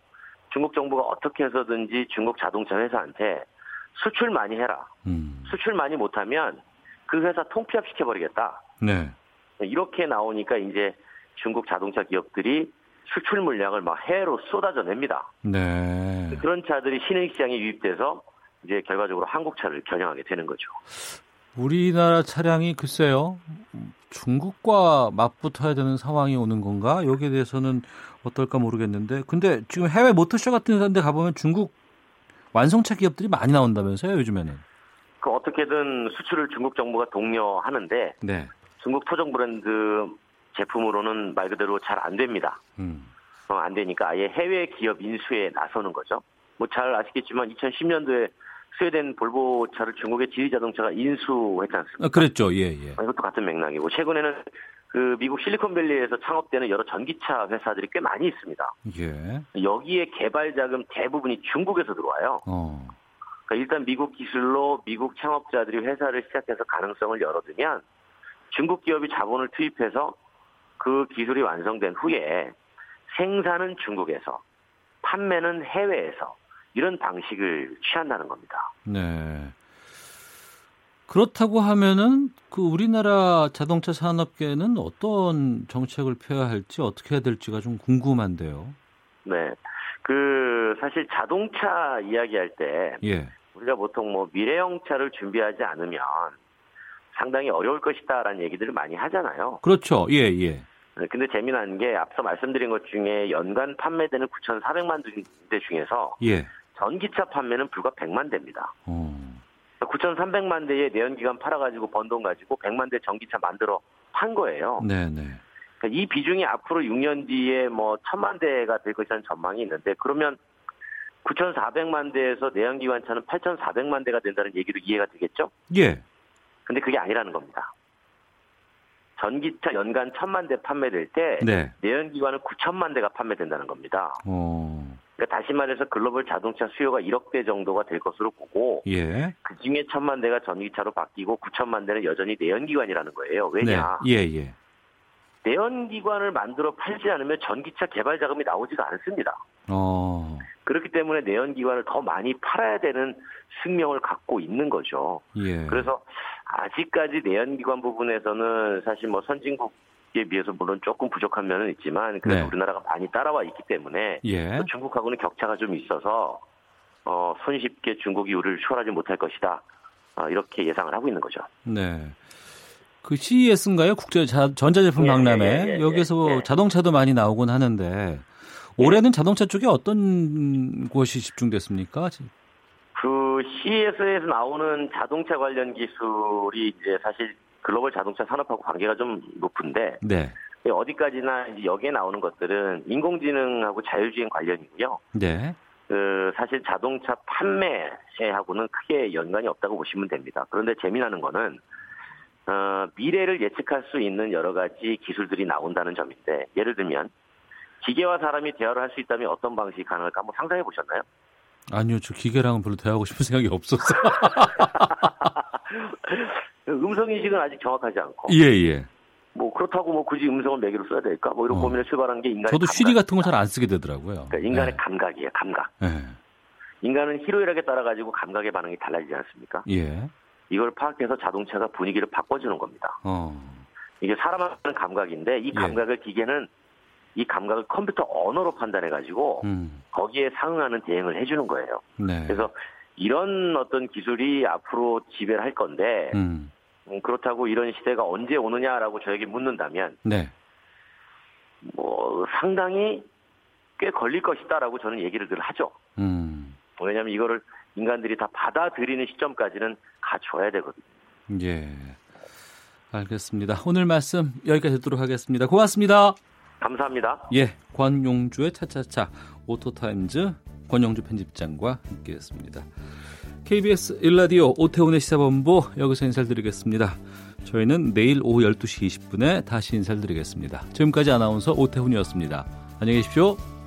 중국 정부가 어떻게 해서든지 중국 자동차 회사한테 수출 많이 해라. 음. 수출 많이 못하면 그 회사 통폐합 시켜버리겠다. 네. 이렇게 나오니까 이제 중국 자동차 기업들이 수출 물량을 막 해외로 쏟아져 냅니다. 네. 그런 차들이 신흥시장에 유입돼서 이제 결과적으로 한국 차를 겨냥하게 되는 거죠. 우리나라 차량이 글쎄요. 중국과 맞붙어야 되는 상황이 오는 건가? 여기에 대해서는 어떨까 모르겠는데. 근데 지금 해외 모터쇼 같은 데 가보면 중국 완성차 기업들이 많이 나온다면서요, 요즘에는. 그 어떻게든 수출을 중국 정부가 독려하는데 네. 중국 토종 브랜드 제품으로는 말 그대로 잘 안 됩니다. 음. 어, 안 되니까 아예 해외 기업 인수에 나서는 거죠. 뭐 잘 아시겠지만 2010년도에 스웨덴 볼보 차를 중국의 지리 자동차가 인수했지 않습니까? 아, 그랬죠. 예, 예. 어, 이것도 같은 맥락이고 최근에는 그 미국 실리콘밸리에서 창업되는 여러 전기차 회사들이 꽤 많이 있습니다. 예. 여기에 개발 자금 대부분이 중국에서 들어와요. 어. 그러니까 일단 미국 기술로 미국 창업자들이 회사를 시작해서 가능성을 열어두면 중국 기업이 자본을 투입해서 그 기술이 완성된 후에 생산은 중국에서 판매는 해외에서 이런 방식을 취한다는 겁니다. 네. 그렇다고 하면은 그 우리나라 자동차 산업계는 어떤 정책을 펴야 할지 어떻게 해야 될지가 좀 궁금한데요. 네. 그 사실 자동차 이야기할 때 예. 우리가 보통 뭐 미래형 차를 준비하지 않으면 상당히 어려울 것이다라는 얘기들을 많이 하잖아요. 그렇죠. 예, 예. 네, 근데 재미난 게 앞서 말씀드린 것 중에 연간 판매되는 9,400만 대 중에서 예. 전기차 판매는 불과 100만 대입니다. 어. 9,300만 대의 내연기관 팔아가지고 번 돈 가지고 100만 대 전기차 만들어 판 거예요. 네, 네. 그러니까 이 비중이 앞으로 6년 뒤에 뭐 1,000만 대가 될 것이라는 전망이 있는데 그러면 9,400만 대에서 내연기관 차는 8,400만 대가 된다는 얘기도 이해가 되겠죠? 예. 근데 그게 아니라는 겁니다. 전기차 연간 1,000만 대 판매될 때 네. 내연기관은 9천만 대가 판매된다는 겁니다. 어. 그러니까 다시 말해서 글로벌 자동차 수요가 1억 대 정도가 될 것으로 보고 예. 그 중에 1,000만 대가 전기차로 바뀌고 9천만 대는 여전히 내연기관이라는 거예요. 왜냐? 네. 예, 예. 내연기관을 만들어 팔지 않으면 전기차 개발 자금이 나오지가 않습니다. 어. 그렇기 때문에 내연기관을 더 많이 팔아야 되는 숙명을 갖고 있는 거죠. 예. 그래서 아직까지 내연기관 부분에서는 사실 뭐 선진국 에 비해서 물론 조금 부족한 면은 있지만 그래도 네. 우리나라가 많이 따라와 있기 때문에 예. 또 중국하고는 격차가 좀 있어서 어, 손쉽게 중국이 우리를 추월하지 못할 것이다. 어, 이렇게 예상을 하고 있는 거죠. 네. 그 CES인가요? 국제 자, 전자제품 예, 박람회 예, 예, 예, 여기서 예. 자동차도 많이 나오곤 하는데 올해는 자동차 쪽에 어떤 곳이 집중됐습니까? 그 CES에서 나오는 자동차 관련 기술이 이제 사실 글로벌 자동차 산업하고 관계가 좀 높은데 네. 어디까지나 이제 여기에 나오는 것들은 인공지능하고 자율주행 관련이고요. 네. 그 사실 자동차 판매하고는 크게 연관이 없다고 보시면 됩니다. 그런데 재미나는 거는 어, 미래를 예측할 수 있는 여러 가지 기술들이 나온다는 점인데 예를 들면 기계와 사람이 대화를 할 수 있다면 어떤 방식이 가능할까 한번 상상해 보셨나요? 아니요, 저 기계랑은 별로 대하고 싶은 생각이 없었어. [laughs] 음성 인식은 아직 정확하지 않고. 예, 예. 뭐 그렇다고 뭐 굳이 음성을 매개로 써야 될까? 뭐 이런 어. 고민을 출발한 게 인간의 저도. 쉬리 같은 거 잘 안 쓰게 되더라고요. 그러니까 인간의 감각이에요, 감각. 예. 인간은 희로애락에 따라 가지고 감각의 반응이 달라지지 않습니까? 예. 이걸 파악해서 자동차가 분위기를 바꿔주는 겁니다. 어. 이게 사람하는 감각인데 예. 이 감각을 기계는 이 감각을 컴퓨터 언어로 판단해 가지고 음. 거기에 상응하는 대응을 해주는 거예요. 네. 그래서 이런 어떤 기술이 앞으로 지배를 할 건데 음. 음, 그렇다고 이런 시대가 언제 오느냐라고 저에게 묻는다면 네. 뭐 상당히 꽤 걸릴 것이다라고 저는 얘기를 늘 하죠. 음. 왜냐하면 이거를 인간들이 다 받아들이는 시점까지는 가줘야 되거든요. 예. 알겠습니다. 오늘 말씀 여기까지 듣도록 하겠습니다. 고맙습니다. 감사합니다. 예. 권용주의 차차차 오토타임즈 권용주 편집장과 함께했습니다. KBS 1라디오 오태훈의 시사본부 여기서 인사를 드리겠습니다. 저희는 내일 오후 12시 20분에 다시 인사를 드리겠습니다. 지금까지 아나운서 오태훈이었습니다. 안녕히 계십시오.